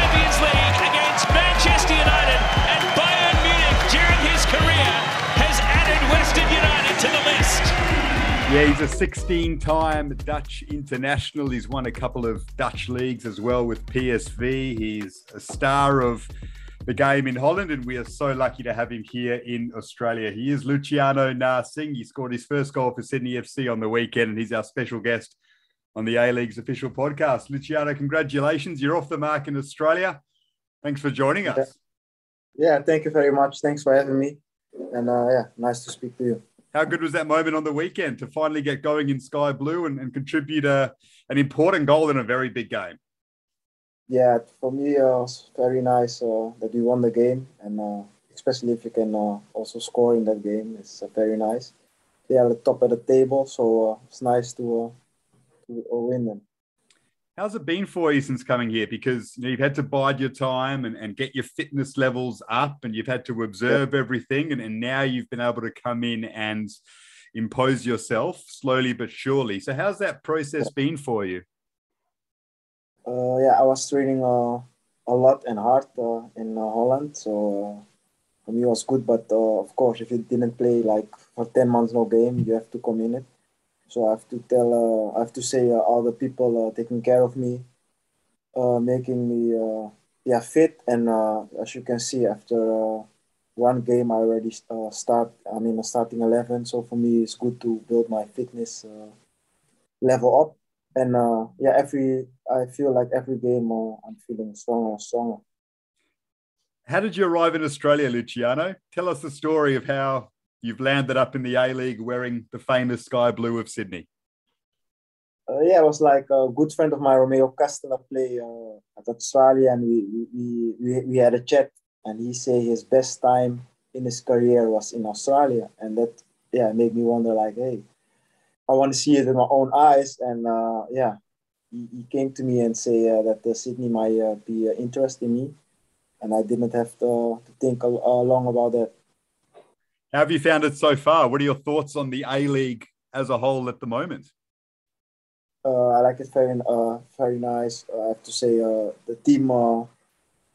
Yeah, he's a 16 time Dutch international. He's won a couple of Dutch leagues as well with PSV. He's a star of the game in Holland, and we are so lucky to have him here in Australia. He is Luciano Narsingh. He scored his first goal for Sydney FC on the weekend, and he's our special guest on the A League's official podcast. Luciano, congratulations. You're off the mark in Australia. Thanks for joining us. Yeah, thank you very much. Thanks for having me. And uh, yeah, nice to speak to you how good was that moment on the weekend to finally get going in Sky Blue and, and contribute a, an important goal in a very big game? Yeah, for me, uh, it was very nice uh, that we won the game, and uh, especially if you can uh, also score in that game, it's uh, very nice. They are the top of the table, so uh, it's nice to to win them. How's it been for you since coming here? Because you have had to bide your time and, and get your fitness levels up, and you've had to observe yeah. everything, and, and now you've been able to come in and impose yourself slowly but surely. So, how's that process been for you? Uh, yeah, I was training uh, a lot and hard uh, in uh, Holland, so uh, for me it was good. But uh, of course, if you didn't play like for ten months no game, you have to come in it. So I have to tell, uh, I have to say, uh, all the people uh, taking care of me, making me yeah fit, and as you can see, after one game I already uh, start. I mean, a starting eleven. So for me, it's good to build my fitness uh, level up, and uh, yeah, every I feel like every game I'm feeling stronger and stronger. How did you arrive in Australia, Luciano? Tell us the story of how you've landed up in the A League wearing the famous sky blue of Sydney. Uh, yeah, it was like a good friend of mine, Romeo Castelen, play uh, at Australia, and we, we, we, we had a chat, and he said his best time in his career was in Australia, and that yeah made me wonder like, hey, I want to see it with my own eyes, and uh, yeah, he, he came to me and say uh, that uh, Sydney might uh, be uh, interested in me, and I didn't have to, to think long about that. How have you found it so far? What are your thoughts on the A League as a whole at the moment? Uh, I like it very, uh, very nice. I have to say, uh, the team uh,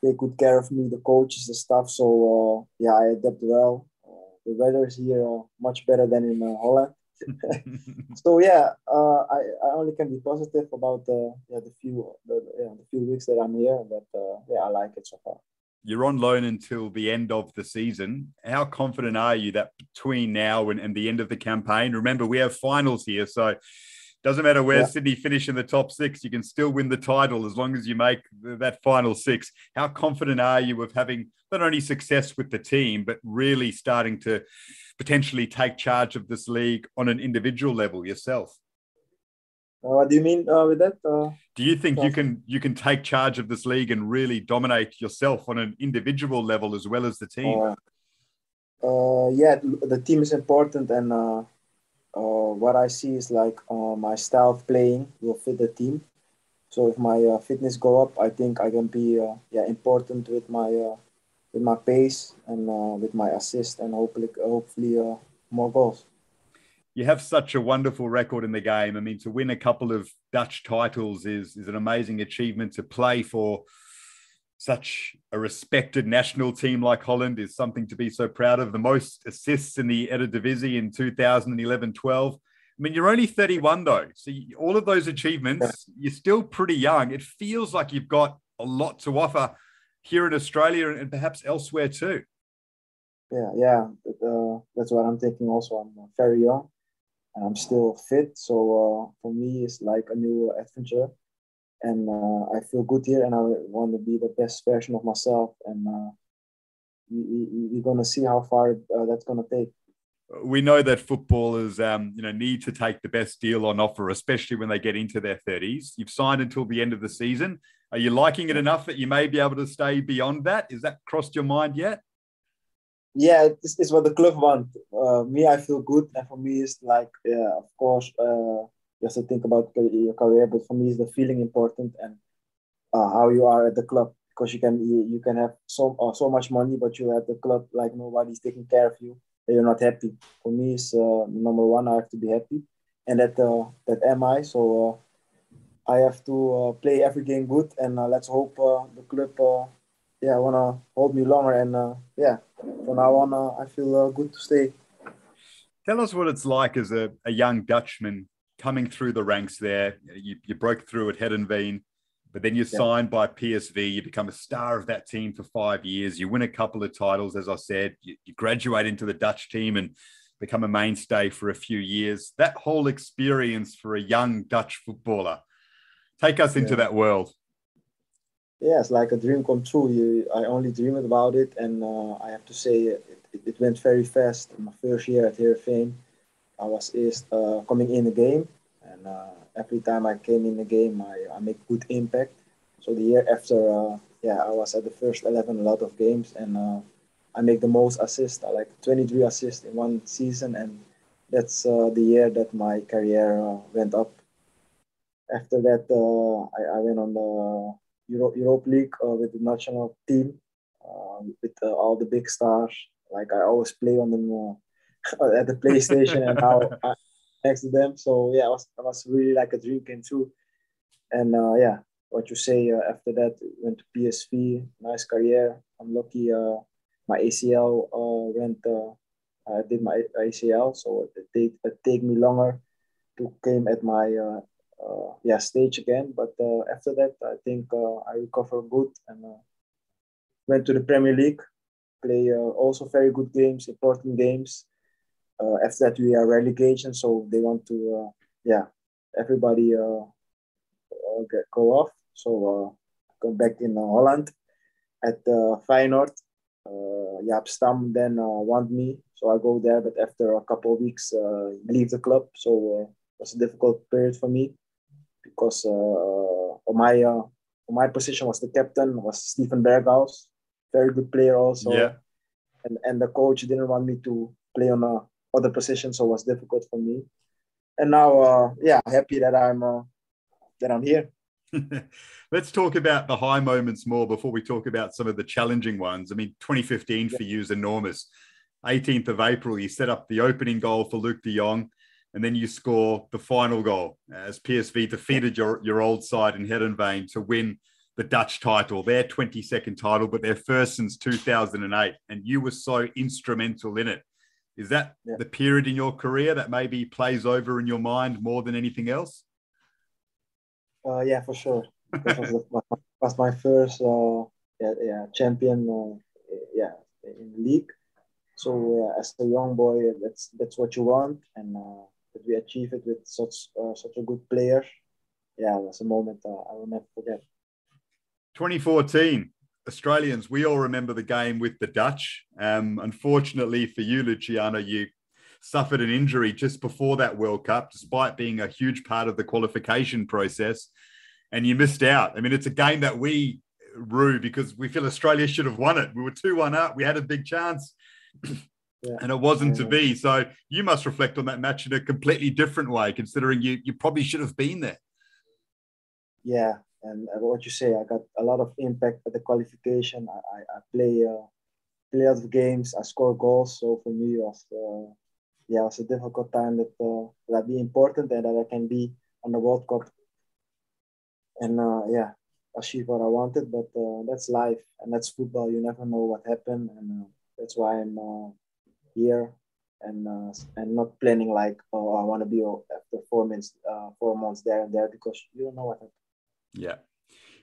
take good care of me, the coaches, the staff. So uh, yeah, I adapt well. Uh, the weather is here uh, much better than in uh, Holland. *laughs* *laughs* so yeah, uh, I, I only can be positive about the yeah the few the, yeah, the few weeks that I'm here. But uh, yeah, I like it so far. You're on loan until the end of the season. How confident are you that between now and, and the end of the campaign? Remember, we have finals here, so doesn't matter where Yeah. Sydney finish in the top six, you can still win the title as long as you make that final six. How confident are you of having not only success with the team, but really starting to potentially take charge of this league on an individual level yourself? Uh, what do you mean uh, with that? Uh, Do you think you can you can take charge of this league and really dominate yourself on an individual level as well as the team? Uh, uh, yeah, the team is important, and uh, uh, what I see is like uh, my style of playing will fit the team. So if my uh, fitness go up, I think I can be uh, yeah important with my uh, with my pace and uh, with my assist, and hopefully hopefully uh, more goals. You have such a wonderful record in the game. I mean, to win a couple of Dutch titles is is an amazing achievement. To play for such a respected national team like Holland is something to be so proud of. The most assists in the Eredivisie in 2011-12. I mean, you're only 31 though, so you, all of those achievements, you're still pretty young. It feels like you've got a lot to offer here in Australia and perhaps elsewhere too. Yeah, yeah, but, uh, that's what I'm thinking. Also, I'm very young, and I'm still fit. So uh, for me, it's like a new adventure, and uh, I feel good here, and I want to be the best version of myself. And uh, we, we're gonna see how far that's gonna take. we know that footballers um, you know need to take the best deal on offer especially when they get into their 30s you've signed until the end of the season are you liking it enough that you may be able to stay beyond that is that crossed your mind yet Yeah, it's, it's what the club want. Uh, me, I feel good, and for me, it's like, yeah, of course, uh, you have to think about your career, but for me, it's the feeling important and uh, how you are at the club because you can you, can have so uh, so much money, but you're at the club like nobody's taking care of you, you're not happy. For me, it's uh, number one. I have to be happy, and that uh, that am I. So uh, I have to play every game good, and let's hope the club, yeah, wanna hold me longer, and yeah, from now on, uh, I feel uh, good to stay. tell us what it's like as a, a young dutchman coming through the ranks there. You, you broke through at Heerenveen, but then you're Yeah. signed by psv you become a star of that team for five years. You win a couple of titles as i said. You, you graduate into the dutch team and become a mainstay for a few years. That whole experience for a young dutch footballer. Take us into that world Yeah, like a dream come true. You, I only dreamed about it, and uh, I have to say it, it, it went very fast. In my first year at Heerenveen, I was uh, coming in the game, and uh, every time I came in the game, I, I make good impact. So the year after, uh, yeah, I was at the first eleven a lot of games, and uh, I make the most assists. I like 23 assists in one season, and that's uh, the year that my career went up. After that, I, I went on the Euro, Europe League uh, with the national team uh, with uh, all the big stars. Like I always play on them uh, *laughs* at the PlayStation and now I, next to them. So yeah, it was, it was really like a dream came true. And uh, yeah, what you say uh, after that went to PSV, nice career. I'm lucky uh, my ACL went. I did my ACL, so it take it take me longer to came at my yeah stage again. But uh, after that, I think uh, I recovered good and uh, went to the Premier League. Play uh, also very good games, important games. Uh, after that, we are relegation, so they want to uh, yeah everybody uh, uh, get, go off. So uh, go back in uh, Holland at uh, Feyenoord. Uh, Jaap Stam then uh, want me, so I go there. But after a couple of weeks, uh, leave the club. So uh, it was a difficult period for me because uh, on my uh, my position was the captain was Steven Berghuis, very good player also. Yeah. And and the coach didn't want me to play on a other position, so it was difficult for me. And now, uh, yeah, happy that I'm uh, that I'm here. *laughs* Let's talk about the high moments more before we talk about some of the challenging ones. I mean, 2015 for you is enormous. 18th of April, you set up the opening goal for Luuk de Jong, and then you score the final goal as PSV defeated your, your old side in Heerenveen to win the Dutch title, their 22nd title, but their first since 2008. And you were so instrumental in it. Is that Yeah. the period in your career that maybe plays over in your mind more than anything else? Uh, yeah, for sure. That was, *laughs* the, was, was my first uh, yeah, yeah, champion uh, yeah in the league. So uh, as a young boy, that's that's what you want, and uh, that we achieve it with such uh, such a good player. Yeah, that's a moment uh, I will never forget. 2014, Australians, we all remember the game with the Dutch. Um, unfortunately for you, Luciano, you suffered an injury just before that World Cup, despite being a huge part of the qualification process, and you missed out. I mean, it's a game that we rue because we feel Australia should have won it. We were 2 1 up, we had a big chance. *clears throat* Yeah. And it wasn't to be. So you must reflect on that match in a completely different way, considering you you probably should have been there. Yeah, and uh, what you say, I got a lot of impact at the qualification. I, I, I play uh, play out of games. I score goals. So for me, it was uh, yeah, it was a difficult time that uh, that be important and that I can be on the World Cup. And uh, yeah, achieve what I wanted. But uh, that's life and that's football. You never know what happened, and uh, that's why I'm here and uh, and not planning like oh I want to be after four months uh, four months there and there because you don't know what happened. Yeah.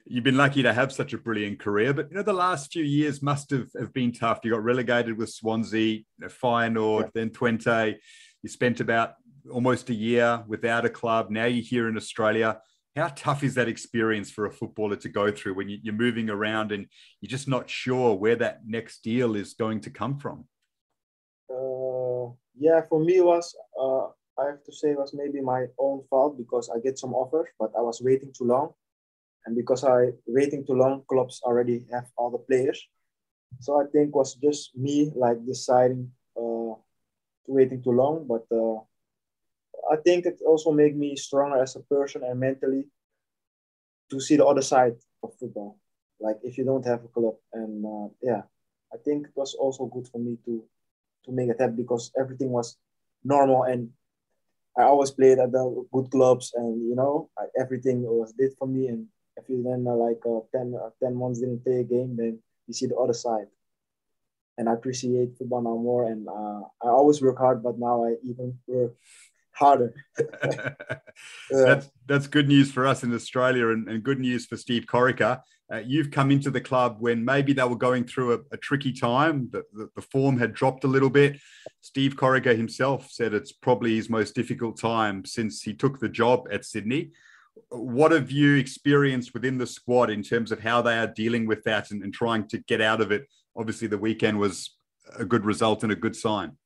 You've been lucky to have such a brilliant career, but you know, the last few years must have, have been tough. You got relegated with Swansea, you know, Feyenoord, Yeah. then Twente. You spent about almost a year without a club. Now you're here in Australia. How tough is that experience for a footballer to go through when you're moving around and you're just not sure where that next deal is going to come from? Yeah, for me it was uh, I have to say it was maybe my own fault because I get some offers, but I was waiting too long, and because I waiting too long, clubs already have all the players. So I think was just me like deciding uh, waiting too long, but uh, I think it also made me stronger as a person and mentally to see the other side of football. Like if you don't have a club, and uh, yeah, I think it was also good for me to to make a happen because everything was normal and I always played at the good clubs and you know I, everything was did for me and if you then uh, like uh, 10, uh, 10 months didn't play a game then you see the other side. And I appreciate football now more and uh, I always work hard but now I even work harder *laughs* that's that's good news for us in Australia and, and good news for Steve Corica. Uh, you've come into the club when maybe they were going through a, a tricky time. The, the, the form had dropped a little bit. Steve Corica himself said it's probably his most difficult time since he took the job at Sydney. What have you experienced within the squad in terms of how they are dealing with that and, and trying to get out of it? Obviously, the weekend was a good result and a good sign.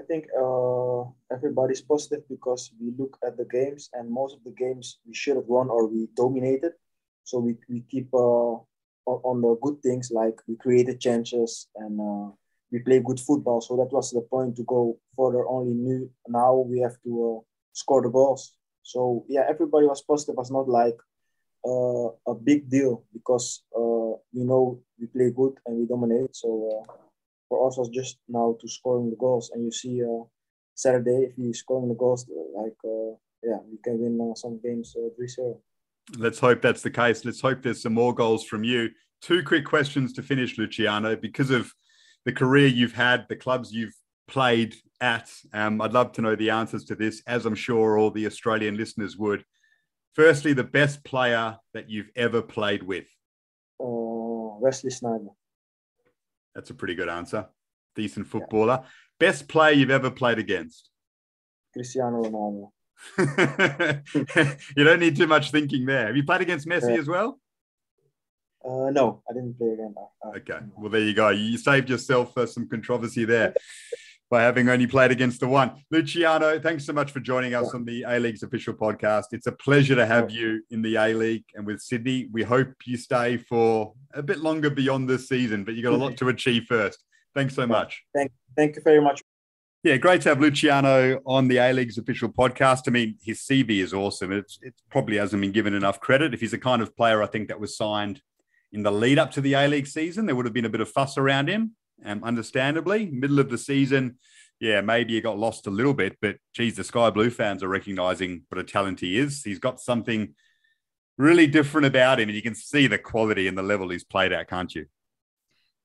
I think uh, everybody's positive because we look at the games and most of the games we should have won or we dominated. So we, we keep uh, on, the good things like we created chances and uh, we play good football. So that was the point to go further. Only new now we have to uh, score the goals. So yeah, everybody was positive. It was not like uh, a big deal because uh, we know we play good and we dominate. So. For us was just now to scoring the goals. And you see uh, Saturday, if he's scoring the goals, like, uh, yeah, we can win uh, some games uh, 3 0. Let's hope that's the case. Let's hope there's some more goals from you. Two quick questions to finish, Luciano, because of the career you've had, the clubs you've played at. Um, I'd love to know the answers to this, as I'm sure all the Australian listeners would. Firstly, the best player that you've ever played with. Uh, Wesley Sneijder. That's a pretty good answer. Decent footballer. Yeah. Best player you've ever played against? Cristiano Ronaldo. *laughs* you don't need too much thinking there. Have you played against Messi yeah. as well? Uh, no, I didn't play against. Uh, okay, well there you go. You saved yourself uh, some controversy there by having only played against the one. Luciano, thanks so much for joining us on the A League's official podcast. It's a pleasure to have you in the A League and with Sydney. We hope you stay for a bit longer beyond this season, but you've got a lot to achieve first. Thanks so much. Thank, thank you very much. Yeah, great to have Luciano on the A League's official podcast. I mean, his CV is awesome. It's, it probably hasn't been given enough credit. If he's the kind of player I think that was signed in the lead up to the A League season, there would have been a bit of fuss around him um, understandably. Middle of the season, yeah, maybe he got lost a little bit, but geez, the Sky Blue fans are recognizing what a talent he is. He's got something really different about him, and you can see the quality and the level he's played at, can't you?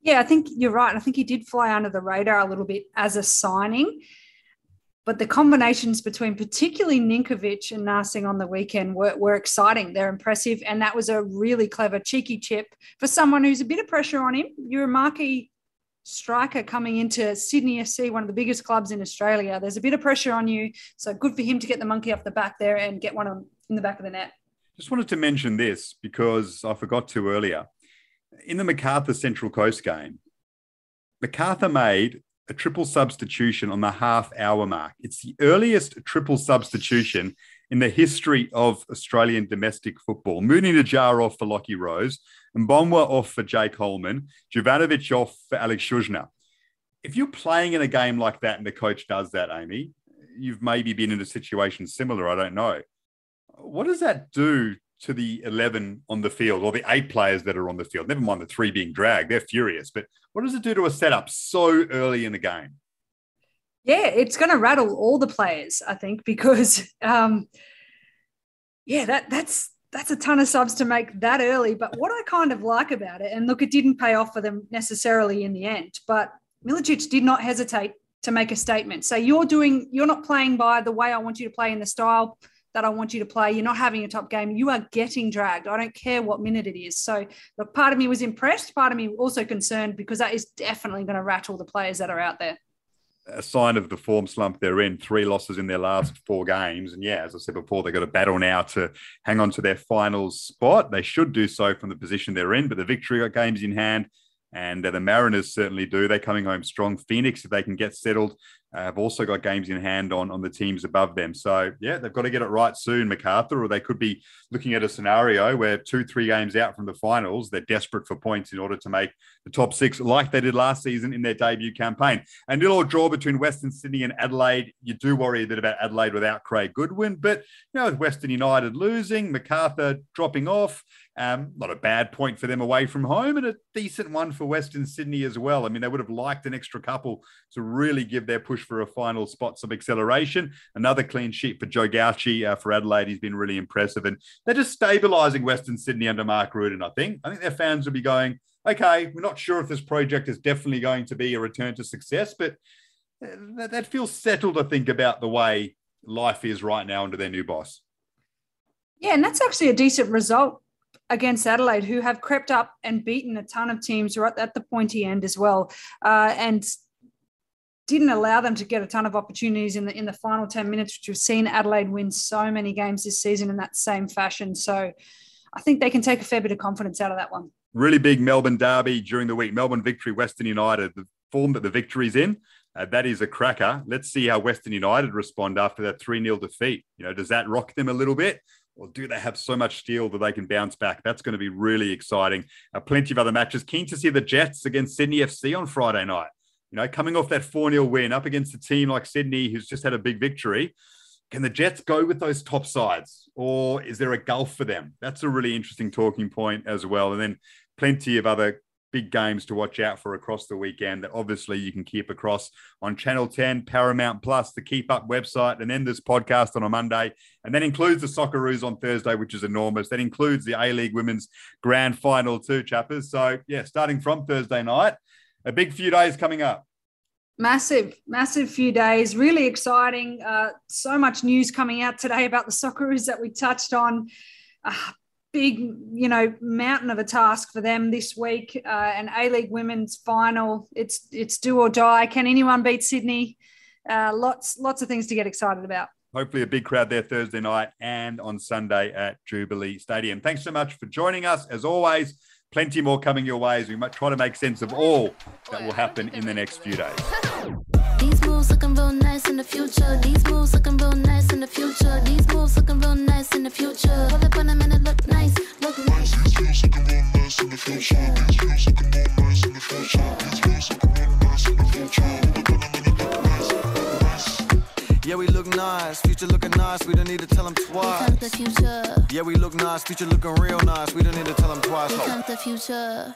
Yeah, I think you're right. I think he did fly under the radar a little bit as a signing. But the combinations between particularly Ninkovic and Narsingh on the weekend were, were exciting. They're impressive. And that was a really clever, cheeky chip for someone who's a bit of pressure on him. You're a marquee striker coming into Sydney FC, one of the biggest clubs in Australia. There's a bit of pressure on you. So good for him to get the monkey off the back there and get one on, in the back of the net. Just wanted to mention this because I forgot to earlier. In the Macarthur Central Coast game, Macarthur made a triple substitution on the half hour mark. It's the earliest triple substitution in the history of Australian domestic football. Moudi Najjar off for Lockie Rose, and Mbonwa off for Jake Hollman, Jovanovic off for Alex Šušnjar. If you're playing in a game like that and the coach does that, Amy, you've maybe been in a situation similar. I don't know. What does that do to the 11 on the field or the eight players that are on the field? Never mind the three being dragged, they're furious. But what does it do to a setup so early in the game? Yeah, it's going to rattle all the players, I think, because *laughs* um, yeah, that that's that's a ton of subs to make that early. But what I kind of like about it, and look, it didn't pay off for them necessarily in the end, but Milicic did not hesitate to make a statement. So you're doing, you're not playing by the way I want you to play in the style that I want you to play. You're not having a top game. You are getting dragged. I don't care what minute it is. So the part of me was impressed. Part of me also concerned because that is definitely going to rattle the players that are out there a sign of the form slump they're in. Three losses in their last four games, and yeah, as I said before, they've got a battle now to hang on to their finals spot. They should do so from the position they're in, but the victory got games in hand, and uh, the Mariners certainly do. They're coming home strong. Phoenix, if they can get settled, Uh, have also got games in hand on, on the teams above them. So, yeah, they've got to get it right soon, Macarthur, or they could be looking at a scenario where two, three games out from the finals, they're desperate for points in order to make the top six, like they did last season in their debut campaign. And little draw between Western Sydney and Adelaide. You do worry a bit about Adelaide without Craig Goodwin, but, you know, with Western United losing, Macarthur dropping off, um, not a bad point for them away from home and a decent one for Western Sydney as well. I mean, they would have liked an extra couple to really give their push for a final spot some acceleration. Another clean sheet for Joe Gauci uh, for Adelaide. He's been really impressive. And they're just stabilising Western Sydney under Mark Rudan, I think. I think their fans will be going, okay, we're not sure if this project is definitely going to be a return to success, but uh, that, that feels settled, I think, about the way life is right now under their new boss. Yeah, and that's actually a decent result against Adelaide, who have crept up and beaten a ton of teams right at the pointy end as well, uh, and didn't allow them to get a ton of opportunities in the in the final ten minutes, which we've seen Adelaide win so many games this season in that same fashion. So, I think they can take a fair bit of confidence out of that one. Really big Melbourne derby during the week. Melbourne victory, Western United. The form that the victory's in. Uh, that is a cracker. Let's see how Western United respond after that 3 0 defeat. You know, does that rock them a little bit? Or do they have so much steel that they can bounce back? That's going to be really exciting. Uh, plenty of other matches. Keen to see the Jets against Sydney FC on Friday night. You know, coming off that 4 0 win up against a team like Sydney, who's just had a big victory. Can the Jets go with those top sides, or is there a gulf for them? That's a really interesting talking point as well. And then plenty of other big games to watch out for across the weekend that obviously you can keep across on Channel 10, Paramount Plus, the Keep Up website, and then this podcast on a Monday. And that includes the Socceroos on Thursday, which is enormous. That includes the A League Women's Grand Final, too, chappers. So, yeah, starting from Thursday night, a big few days coming up. Massive, massive few days. Really exciting. Uh, so much news coming out today about the Socceroos that we touched on. Uh, big, you know, mountain of a task for them this week. Uh, an A League Women's final. It's it's do or die. Can anyone beat Sydney? Uh, lots lots of things to get excited about. Hopefully, a big crowd there Thursday night and on Sunday at Jubilee Stadium. Thanks so much for joining us. As always, plenty more coming your way as we might try to make sense of all that will happen in the next few days. *laughs* These moves looking real nice in the future. These moves looking real nice in the future. These moves looking real nice in the future. Pull up on them and it look nice, look nice. These moves looking real nice in the future. These moves looking real nice in the future. These moves looking real nice in the future. Yeah, we look nice, future looking nice, we don't need to tell them twice. the future. Yeah, we look nice, future looking real nice, we don't need to tell them twice. We oh. the future.